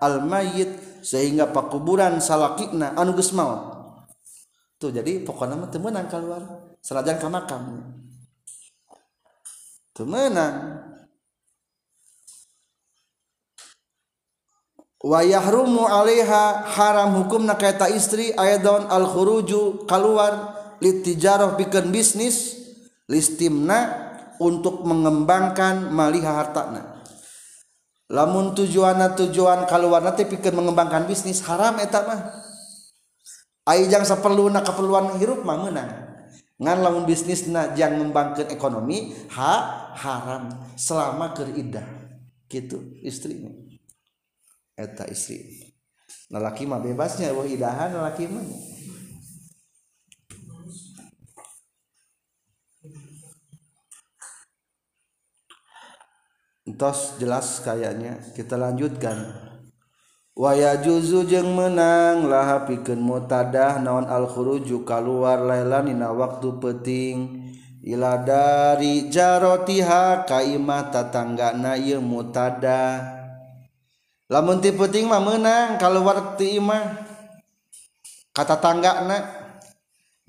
al mayyit sehingga pakuburan salakina anu geus maot tuh jadi pokoknya mah temenan keluar selajan ka makam temenan wayah rumo Aleha haram hukum nakaeta istri ayat daun alhurju kalwar litrah pikir bisnis listtimna untuk mengembangkan malihha hartana lamun tujuan tujuan kalwar nanti pikir mengembangkan bisnis haram etakjang sepelka pelan hirup manenang nganlaun bisnis nah jangan membangkan ekonomi ha haram selama keridadah gitu istrinya eta istri nalaki mah bebasnya wah idahan nalaki mah entos jelas kayaknya kita lanjutkan waya juzu jeng menang laha pikeun mutadah naon al khuruju kaluar lailan dina waktu penting ila dari jarotiha kaimah imah tatanggana mutadah putih menangmah kata tangga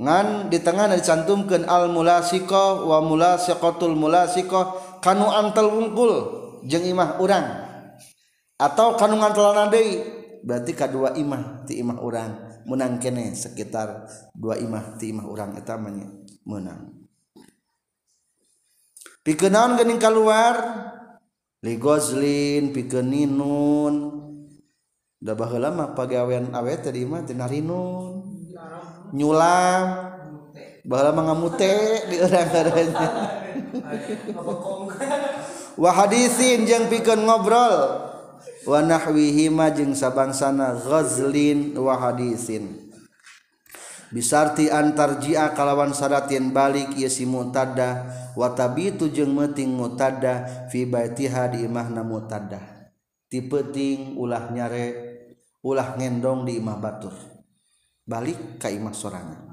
ngan di tengah dicantum ke Almulas wamula ungkul jengmah u atau kanungan telahrade berarti dua imah dimah orang menang kene sekitar dua imahtimamah orang itu menang piing keluar Goslin piinun ndaba lama pakai awenwe terimahinun nyulang bala mute dire Wahisin yang pi ngobrol Wanah Wihimang saangsana goslinwahitsin bisati antar jia kalawan sarrat yang balik yesi mutada watabi itu jeng meting mutada vibaitiha dimahna mu tipeting ulah nyare ulah gendong di Imah Batur balik ka imak sorangan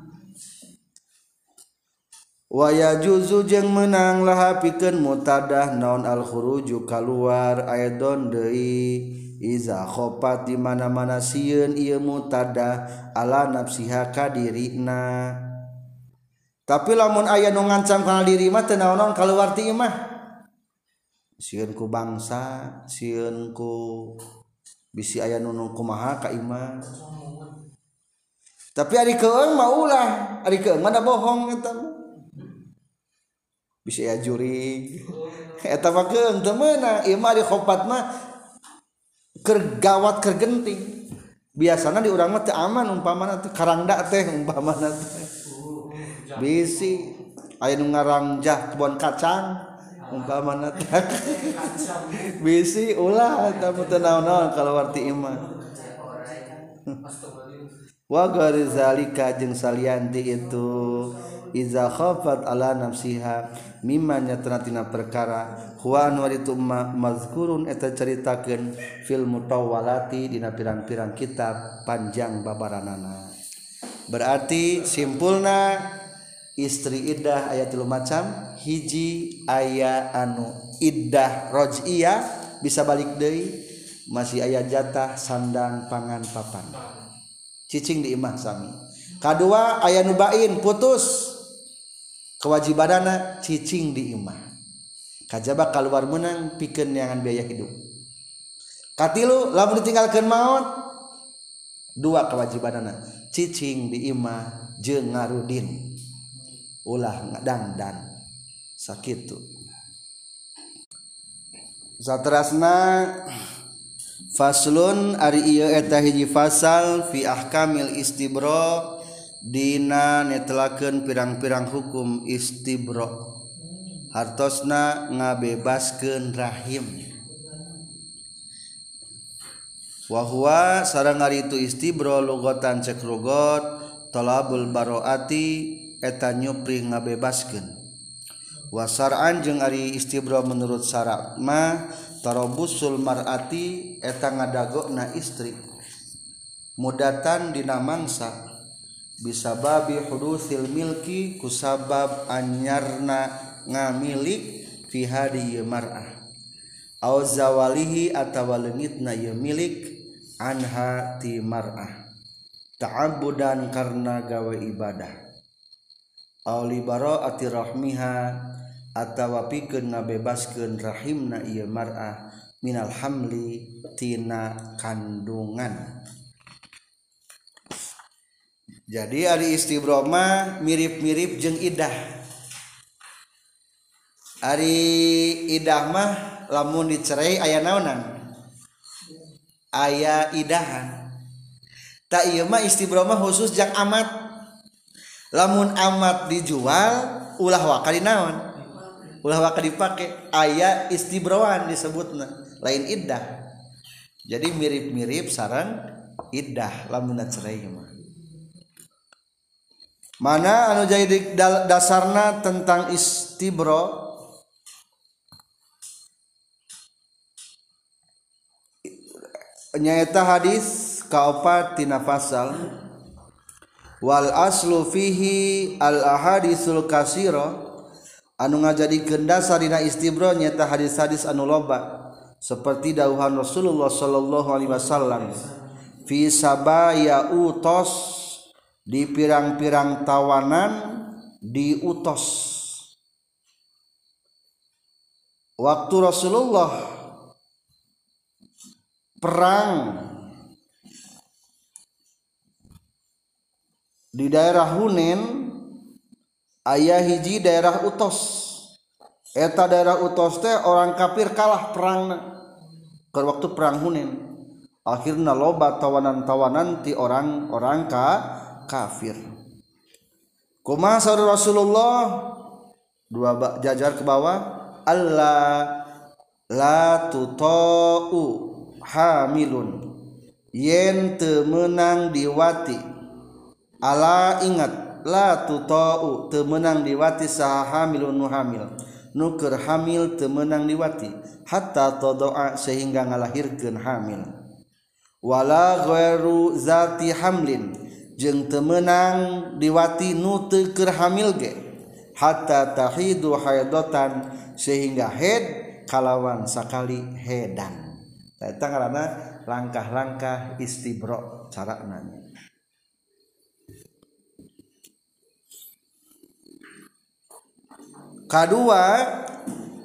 waya juzu menanglah mutadadah naon alhurju keluar aya donkho di mana-mana si ia mu a nafsika diri tapi lamun ayah nuunganca dirima tenwartimah siku bangsa sikui ayakumah Ka tapi hari keg maulah hari ke mana bohong jurikhogawat ke Genting biasanya diurang aman umpamanat kar tehpa bisi air ngarangjah kacang umpa bisi kalauzang salanti itu Izakhofat Allahamsihati mimanyatera-tina perkara Huun ceritakan filmmu tawalatidina pirang-piran kitab panjang babaran nana berarti simpulna istri Idah ayat macam hiji aya anu Idahrojah bisa balik Dewi masih ayah jatah sandang pangan papan cicing diimahsami ka kedua ayah nubain putus. Quan kewaji badana ccing diimah kajba ka luar menang pikennyaahan biaya hiduplah bertinggalkan mau dua kewaji badana ccing diima je ngauddin ulah nggak dandan sakit zatrasna faun ariiyoetahiji faal Fiah Kamil iststibro Dina netlaken pirang-pirang hukum istibroh hartosna ngabebasken rahimnyawahwa sarang hari itu istibrol logotan cekrugot tolabul Baroati etannypri ngabebasken wasara anjungng Ari istibro menurut sarapma Tarroobuul marati etang ngadagokna istri mudatan dinamangsaku consciente bisa babi hudus filmiki kusabab anyrna ngamilik fihadi yemara'ah. Azawalihi at wa legit na yemilik anharah tabudan karena gawei ibadah. Alibro atirahhmiha attawapi ke ngabebas ke rahimna yemara' minal Hamlitina kandungan. jadi hari istibroma mirip-mirip jeng idah hari idah mah lamun dicerai ayah naonan ayah idahan tak iya mah istibroma khusus jang amat lamun amat dijual ulah wakali naon ulah wakali dipake ayah istibroan disebut lain idah jadi mirip-mirip sarang idah lamun cerai mah anu jadi dasarna tentang istibronyata hadits kafattinafaalwal ashi alhadisulqairo anu nga jadi Kendasardina istibro nyata hadits-hadis anu loba seperti dahuhan Rasulullah Shallallahu Alaihi Wasallam visabayautos di pirang-pirang tawanan diutos waktu Rasulullah perang di daerah Hunin ayah hiji daerah utos eta daerah utos teh orang kafir kalah perang ke waktu perang Hunin akhirnya loba tawanan-tawanan ti orang-orang ka kafir kuma Rasulullah dua jajar ke bawah Allah la tutau hamilun yen temenang diwati ala ingat la tutau temenang diwati saha hamilun nu hamil nuker hamil temenang diwati hatta todoa sehingga ngalahirkan hamil wala gueru zati hamlin jeng temenang diwati nute kerhamil ge hatta tahidu haidotan sehingga head kalawan sakali hedan eta karena langkah-langkah istibro cara nanya kedua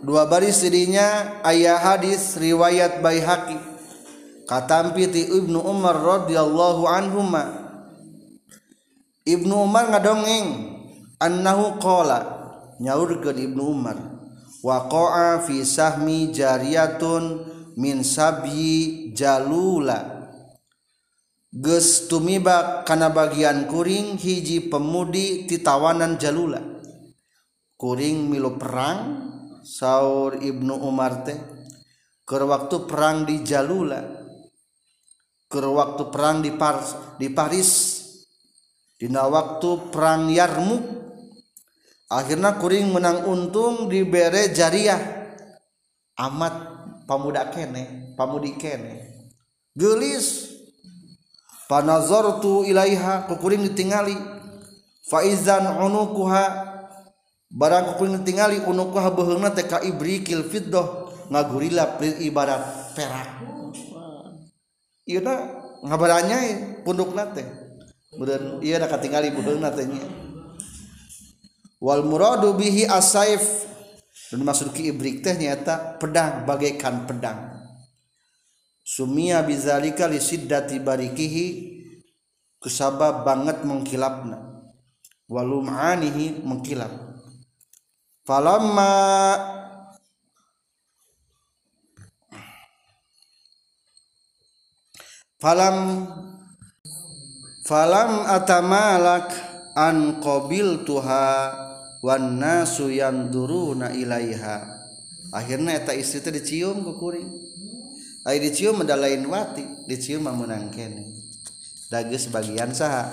dua baris dirinya ayah hadis riwayat Baihaqi katampi Ibnu Umar radhiyallahu anhumah Ibnu Umar ngadongeng annahu qala nyaurkeun Ibnu Umar waqa'a fi sahmi jariyatun min sabyi jalula geus tumibak kana bagian kuring hiji pemudi titawanan jalula kuring milu perang saur Ibnu Umar teh keur waktu perang di jalula keur waktu perang di Paris, di Paris waktu perangyarmu akhirnya kuring menang untung di bere jaiyah amat pamuda ke pamudi gelis panaztu Iaiha kekuring ditingali faukuha baranging digur iba ngabarannya penduk Kemudian iya nak tinggal ibu nantinya. Wal muradu bihi asaif dan maksud ki ibrik teh nyata pedang bagaikan pedang. Sumia bizalika li siddati barikihi kusabab banget mengkilapna. Walum'anihi mengkilap. Falamma Falam lang atamalak an qbilha Wa suyandurunaaiha akhirnya eta istri itu dicium kekuring dicium menda lain wati diciumang da bagian sah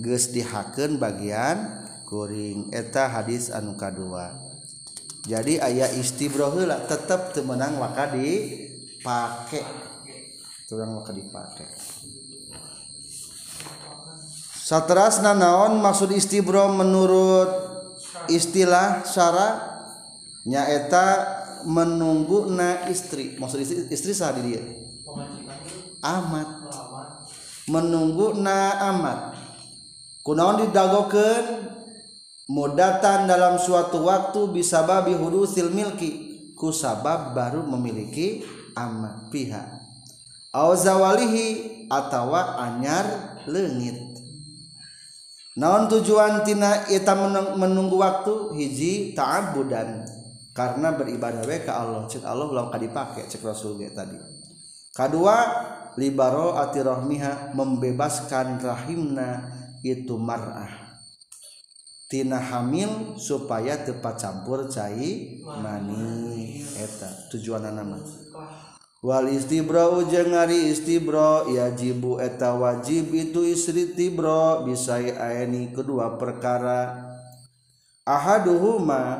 ge dihaken bagian going eta hadits anuka dua jadi ayah istibrohulah tetap temmenang wa di pakai terang wa dipakai Satras nanaon maksud Istibro menurut istilah syara nyaeta menunggu na istri maksud istri istri sah dia amat menunggu na amat kunaon didagokan mudatan dalam suatu waktu bisa babi silmilki milki kusabab baru memiliki amat pihak auzawalihi atau anyar lengit naon tina eta menunggu waktu hiji tabu dan karena beribadah we ke Allah cek Allah belum ka dipake cek Rasul ge tadi kedua libaro rahmiha membebaskan rahimna itu mar'ah tina hamil supaya tepat campur cai mani eta tujuan nama Wal istibro ujeng ari istibro ya jibu eta wajib itu istri tibro bisa aeni kedua perkara ahaduhuma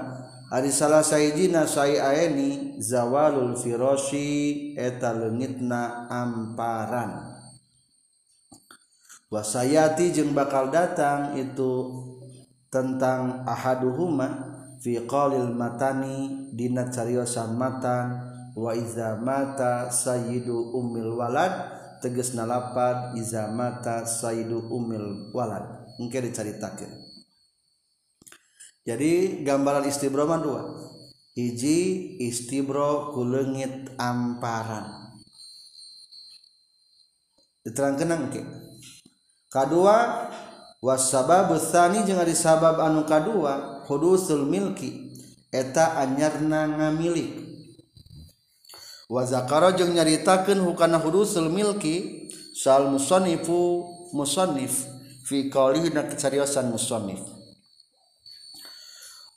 ari salah sayjina say aeni zawalul firoshi eta lengitna amparan wasayati jeng bakal datang itu tentang ahaduhuma fi qalil matani dina cariosan matan waiza mata Say umil wa teges napar izamata Say umil wa mungkin dica takir jadi gambarlan istibroman dua iji istibro hulennggit pararan di terangkenang K2 wasabasani jangan sabab anuka2 khudusul milki eta anyarrna ngamilih Quan Waza karong nyaritakan hukana hudusmiki sal musonifu musonif fikosan musonif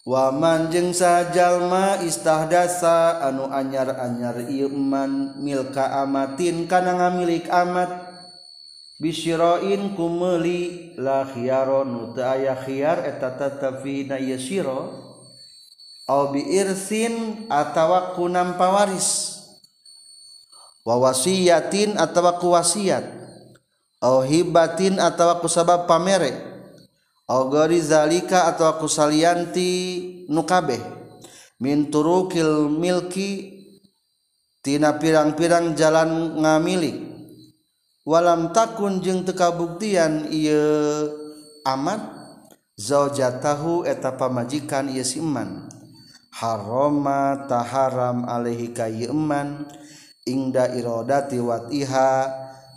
Waman jengsajallma istah dasa anu anyar anyar irman milka atin kana nga milik amat bisiroin kumeli lahiyar shiiroiirsin atawa kunammpawais. was sitin atau ku wassiat Ohhibatin atauku sabab pamerek ogzalika atauku salanti nukabeh minturkil milkkitina pirang-pirang jalan ngamilik walam takun jeung tekabuktian ia amad zoja tahu eta pa majikania siman haroma taharram Alehi Kaman, ingda irodati watiha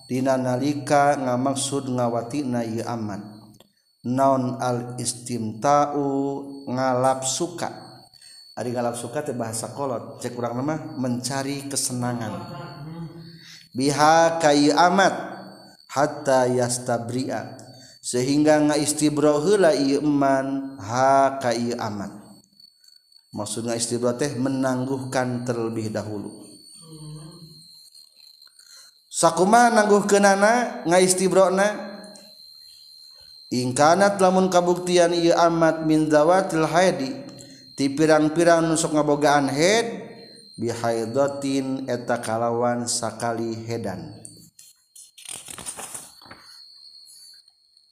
dina nalika ngamaksud na ieu aman non al istimta'u ngalap suka ari ngalap suka teh bahasa kolot cek kurang nama mencari kesenangan biha kai amat hatta yastabria sehingga ngaistibro heula ieu eman ha kai amat maksudnya istibro teh menangguhkan terlebih dahulu nagu ke naanana ingkanaat lamun kabuktian amat mindzawatilidi ti pirang-piran nus ngabogaan head bihatin eta kalawan sakali hedan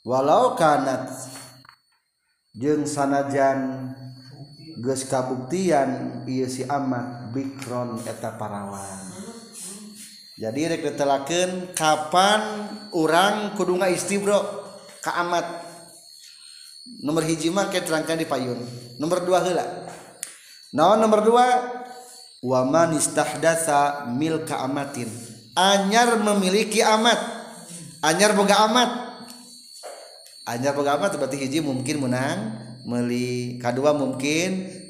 walau kanat sanajan ge kabuktian si amat background eta parawan reklaken Kapan orang Kuduungan isttimebro keamat nomor hiji make terangkan di payun nomor 2 gela no nomor 2 waman isttaha milkamatin anyar memiliki amat anyar pegaga amat anyjar pegamat berarti ii mungkin menang melihat K2 mungkin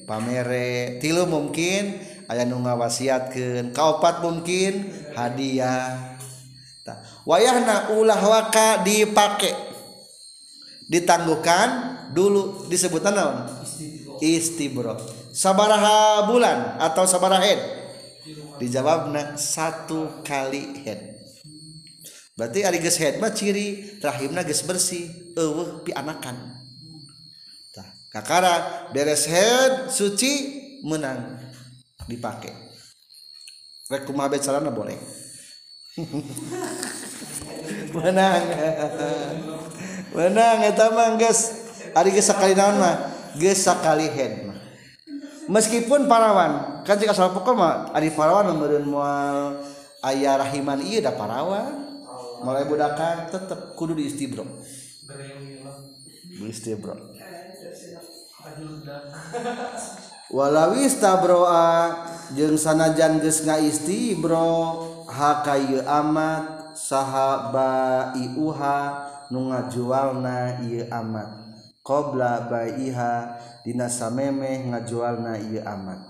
pamerre tilu mungkin tidak aya nu ngawasiatkeun kaopat mungkin hadiah tah wayahna ulah waka dipake ditangguhkan dulu disebutan naon istibro sabaraha bulan atau sabaraha head dijawabna satu kali head berarti ari geus head mah ciri rahimna geus bersih eueuh pianakan tah kakara beres head suci menang dipakai bolehangang kali gea kali meskipun parawan kan pema A parawan mual Ayh rahiman Idah parawa mulai budakanp kudu di istibrombro qwalaista Broa ah. jeung sanajan ju nga istibro hakka amad sah bayha nu nga jualna ia amat koblabaihadinasameh ngajual naia amat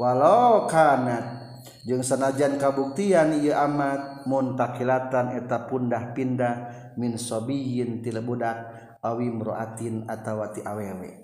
walau kanat jeung sanajan kabuktian ia amatmunt kilatan eta pundah-pindah min sobiin tilebdak awimroatn atawati aweme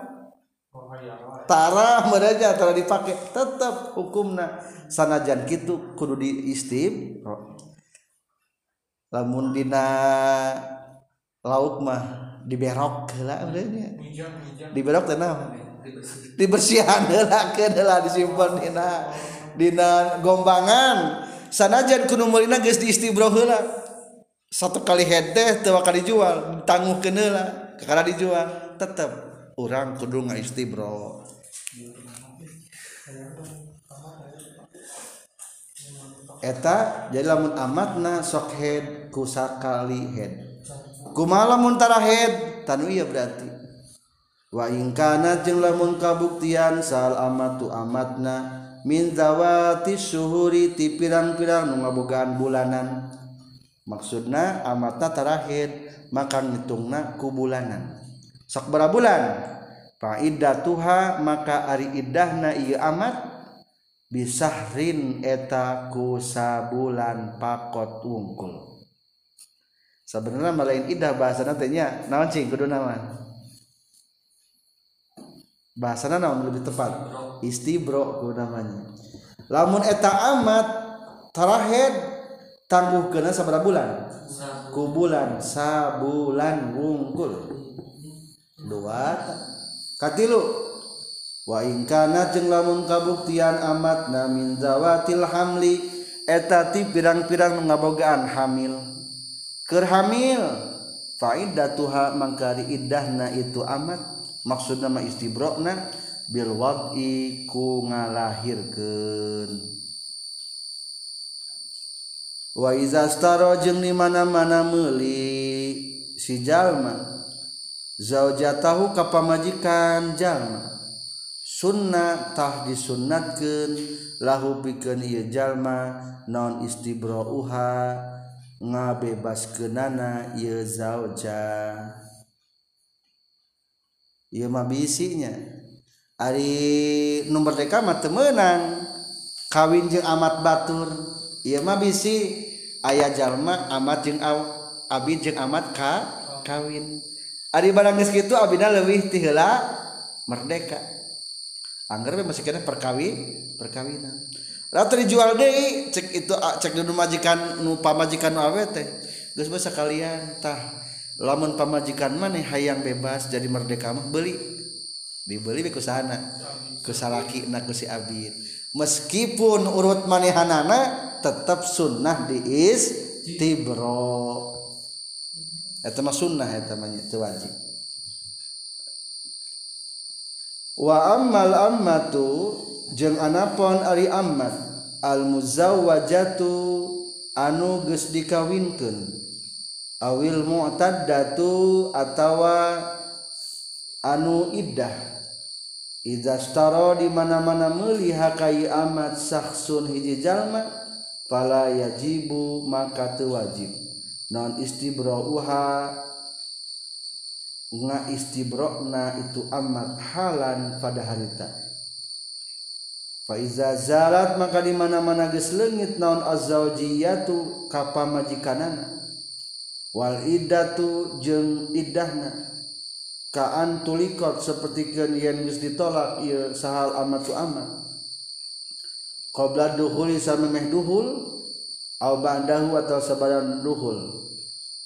tarah manaja telah dipakai tetap hukum nah sanajan gitu kudu di istime lamund laut mah diberok diok ten dibersihan gombangan sanajan satu kali hede te kali dijual tangung kenela kekala dijual tetap orang kuduungan isttimebrol eta jadi lamun amatna sok head kusa kali head kumalamuntarahe tanwiya berartiwahingkana jeng lamun kabuktian Saal amatu atna mindawati suhuri tip pirang-piraunggaan bulanan maksudnya amatahi maka ngetunga ku bulanan sok bera bulan Faidatuha maka ari iddahna iya amat bisahrin eta ku sabulan pakot wungkul. Sebenarnya malain idah bahasa nantinya naon cing kudu naon? Bahasana naon lebih tepat? Istibro kudu namanya. Lamun eta amat tarahed tangguh kena sabar bulan? Ku sabulan wungkul. Dua lo waingkana jenglamun kabuktian amat na minzawatil Hamli etati pirang-pirang mengabogaan hamilkerhamil faida Tuhan mengi idahna itu amat maksud nama istibrokna Bilwakiku nga lairkan waizaro jeng mana-manameli sijalmanku zaujatahu kapamajikan jalma tah disunnatkeun lahu pikeun ieu jalma non istibroha ngabebaskeunana ieu zauja ieu mah bisinya ari nu merdeka mah teu meunang kawin jeng amat batur ieu mah bisi aya jalma amat jeung abi jeng amat ka kawin Ari barang geus kitu abina leuwih ti merdeka. Angger masih kena perkawi perkawinan. Ratu dijual deh, cek itu cek dulu majikan nu pamajikan awet teh. Gus basa kalian tah lamun pamajikan mana hayang bebas jadi merdeka mah beli. Dibeli beku sana. Ku salaki na si abid. Meskipun urut manehanana tetap sunnah diis tibro. sunnah wa amalamtu pon Ari Ahmad almuzawa jauh anu Gu kawinton aw mutawa anu Idah Iro dimana-mana melihat Ka amad saksun hijjlma pala yajibu maka tewajib non istibroha nga istibrokna itu amat halan pada harita Faiza zalat maka di mana mana geus leungit naon azzaujiyatu ka pamajikanana wal iddatu jeung iddahna kaan tulikot seperti yen geus ditolak ieu sahal amat tu amat qabla duhuli samemeh duhul au ba'dahu atau sabadan duhul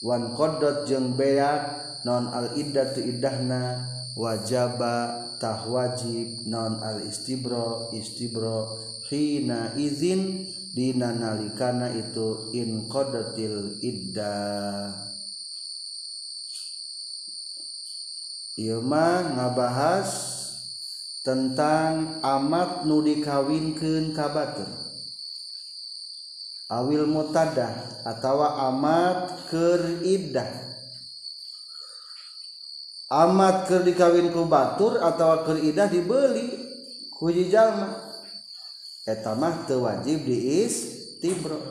Wa kodot je beya non alida tidahna wajabatahwajib nonal- istibro istibro hina izin dinnakana itu inqdottil da Ilma ngabahas tentang amat nu kawin kekabatul. mu atau amat keidah amat ke di kawin kebatur atau keidah dibeli kujijallmamah wajib dibro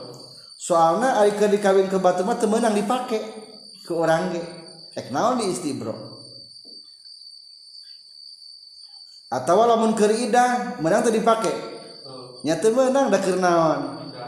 soalnya air di kawin kebatteman temenang dipakai ke orangonbro atau walaumun keidah men dipakainya temenang udah kenawan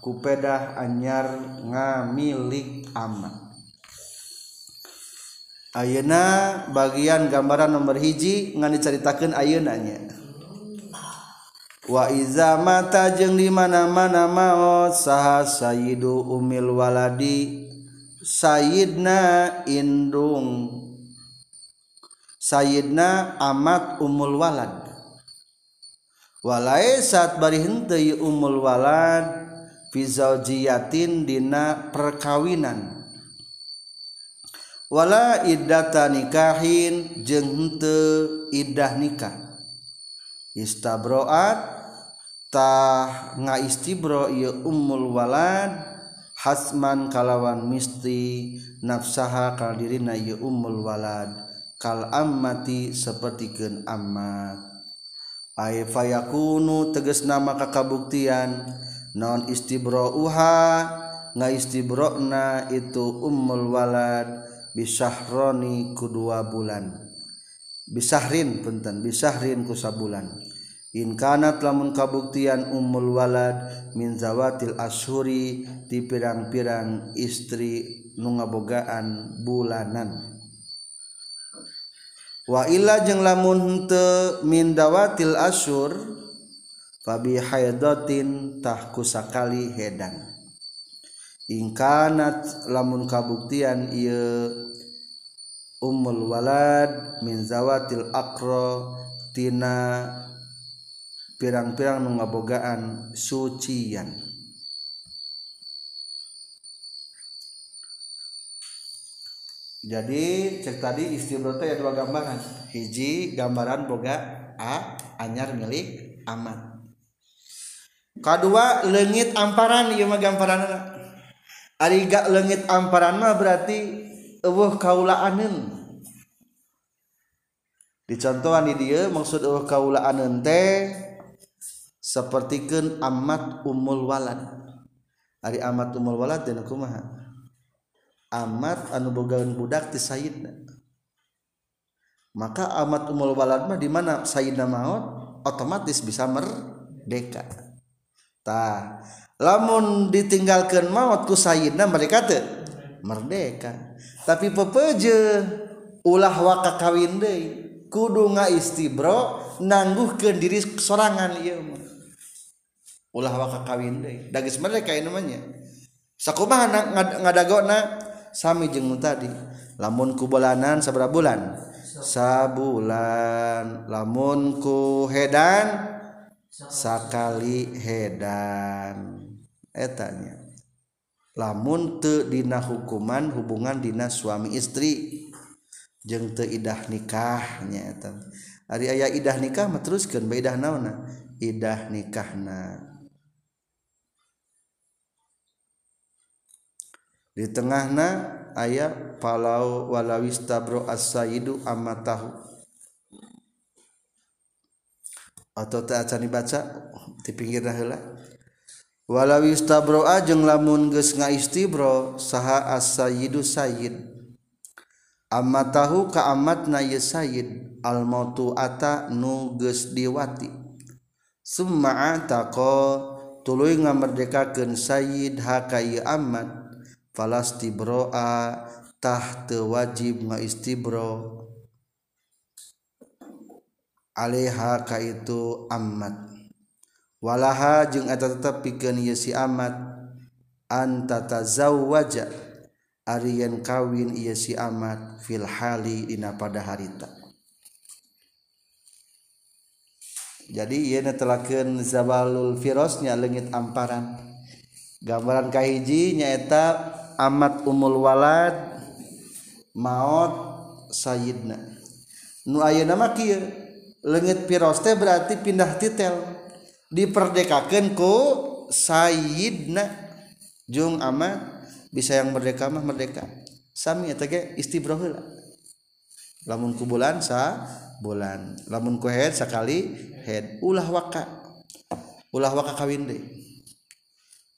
kupeddah anyar ngamilik amat ayeuna bagian gambaran nomor hiji nga diceritakan aunnya waiza matajeng dimana-mana mau sah Sayhu Umilwaladi Sayidna indndung Sayidna amat umulwaladwala saat bari hentei Umulwaladi jiyatindina perkawinanwala idanikahin jengtedah nikah istbroattah nga istibro umulwalaad Hasman kalawan misti nafsaha kaldiri na umulwalad kalammati seperti gen a A ya kunu teges nama kekabuktian yang nonon istibroha nga istibrokna itu umulwalad bisaahroni ku kedua bulan. Bisahrin penten bisaahrin kusa bulan In kanat lamun kabuktian umulwalad minzawatil asuri ti pirang-piran istri nunabogaan bulanan. waila jeng lamuntte mindawatil asur, fabi haydatin tah kusakali hedan ingkanat lamun kabuktian ia ummul walad min zawatil akro tina pirang-pirang mengabogaan sucian jadi cek tadi istimewa ya dua gambaran hiji gambaran boga a anyar milik amat 2 lenggit ampararan lenggit ampararan berarti kaula diconto dia maksud kaulaente seperti amad umulwala hari amat um a anu maka amat umulwalamah dimana Sayyidina maut otomatis bisa meka lamun ditinggalkan mautku sayna mereka merdeka tapi pepeje ulah waka kawinde kudu nga istibro nanggu ke diri serangan ulah waka kawinde dais mereka ini namanyakudaggona Samami jengmu tadi lamun kubolaan sebera bulan sabulan lamunku hedan sakali hedan etanya lamun dina hukuman hubungan dinas suami istri jeng idah nikahnya etan hari ayah idah nikah teruskan beidah nauna idah nikahna di tengahna ayah palau walawista bro as-sayyidu amatahu oto taatanbacainginwalaistabroa jeung lamun ge nga istibro saha as Sayyihu Say Ama tahu kaamamat na Said Almotuata nuges diwati summaa tako tulu ngamerrdeka gensay haka amad fala tibroatahta wajib nga istibro, haka itu amad walaha tetap piken si amat antataza wajah Aryan kawin ia si amat filli in pada harita jadi telaken zabalul virussnyalengit ampararan gambarankahji nyaeta amad umulwalalat maut Sayna nu namaya git piroste berarti pindah titel diperdekaakanku Saidna Jung ama bisa yang merdeka mah merdeka Sami ist lamun ku bulan sah bulan lamun sekali head ulah waka ulah wa ka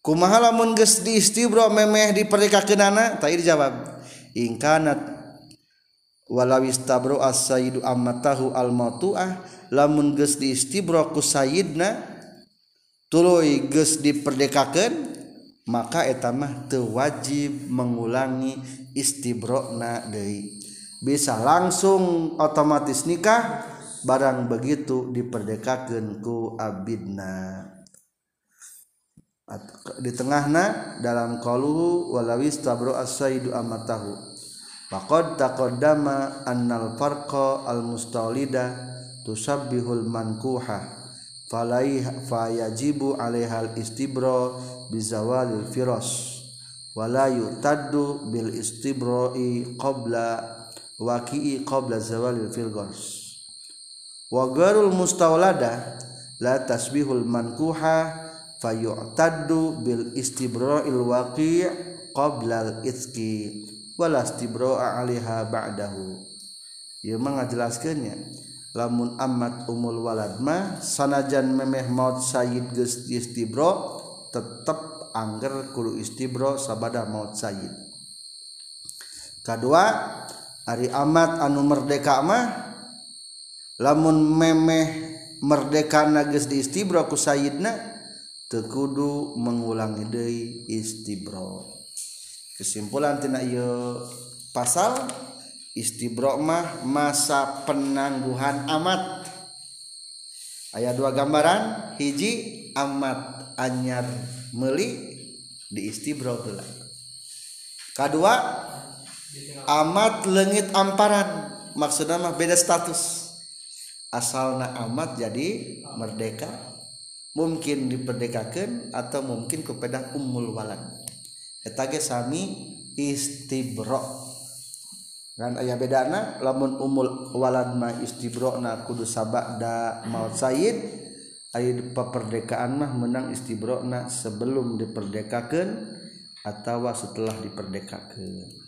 ku maha lamun di istibro meeh dipperkaken nana tahir jawab ingkana walawistabro as-sayyidu ammatahu al-mautuah lamun geus diistibro ku sayyidna tuluy geus diperdekakeun maka etamah mah teu wajib mengulangi istibrona deui bisa langsung otomatis nikah barang begitu diperdekakeun ku abidna di tengahna dalam qaluhu walawis tabro as-sayyidu ammatahu Faqad taqaddama annal farqa al mustawlida tusabbihul mankuha falai fayajibu alaiha al istibra bizawalil firas wala yutaddu bil istibra'i qabla waqi'i qabla zawalil firgos wa garul mustawlada la tasbihul mankuha fayu'taddu bil istibra'il waqi' qabla al itski siapaibro Alihabjelaskannya lamun Ahmad Umulwalaadma sanajan memeh maut Said gesti istibrop angger kulu istibro sabadadah mau Said2 Ari amad anu merdekama lamun memeh merdeka ge istibro ku Saididna tekudu mengulangiidei istibro kesimpulan kesimpulantina pasal istibromah masa penangguhan amat ayat dua gambaran hiji amat anyar meli di istibro kedua amat lengit amparan maksudnya mah beda status asalna amat jadi merdeka mungkin diperdekakan atau mungkin kepada umul walad ami istibrok dan ayaah bedaana lamun umulwalama istibro kudus sabakdak maut Said ayaerdekaan mah menang istibrona sebelum diperdekakan atau setelah diperdekaakan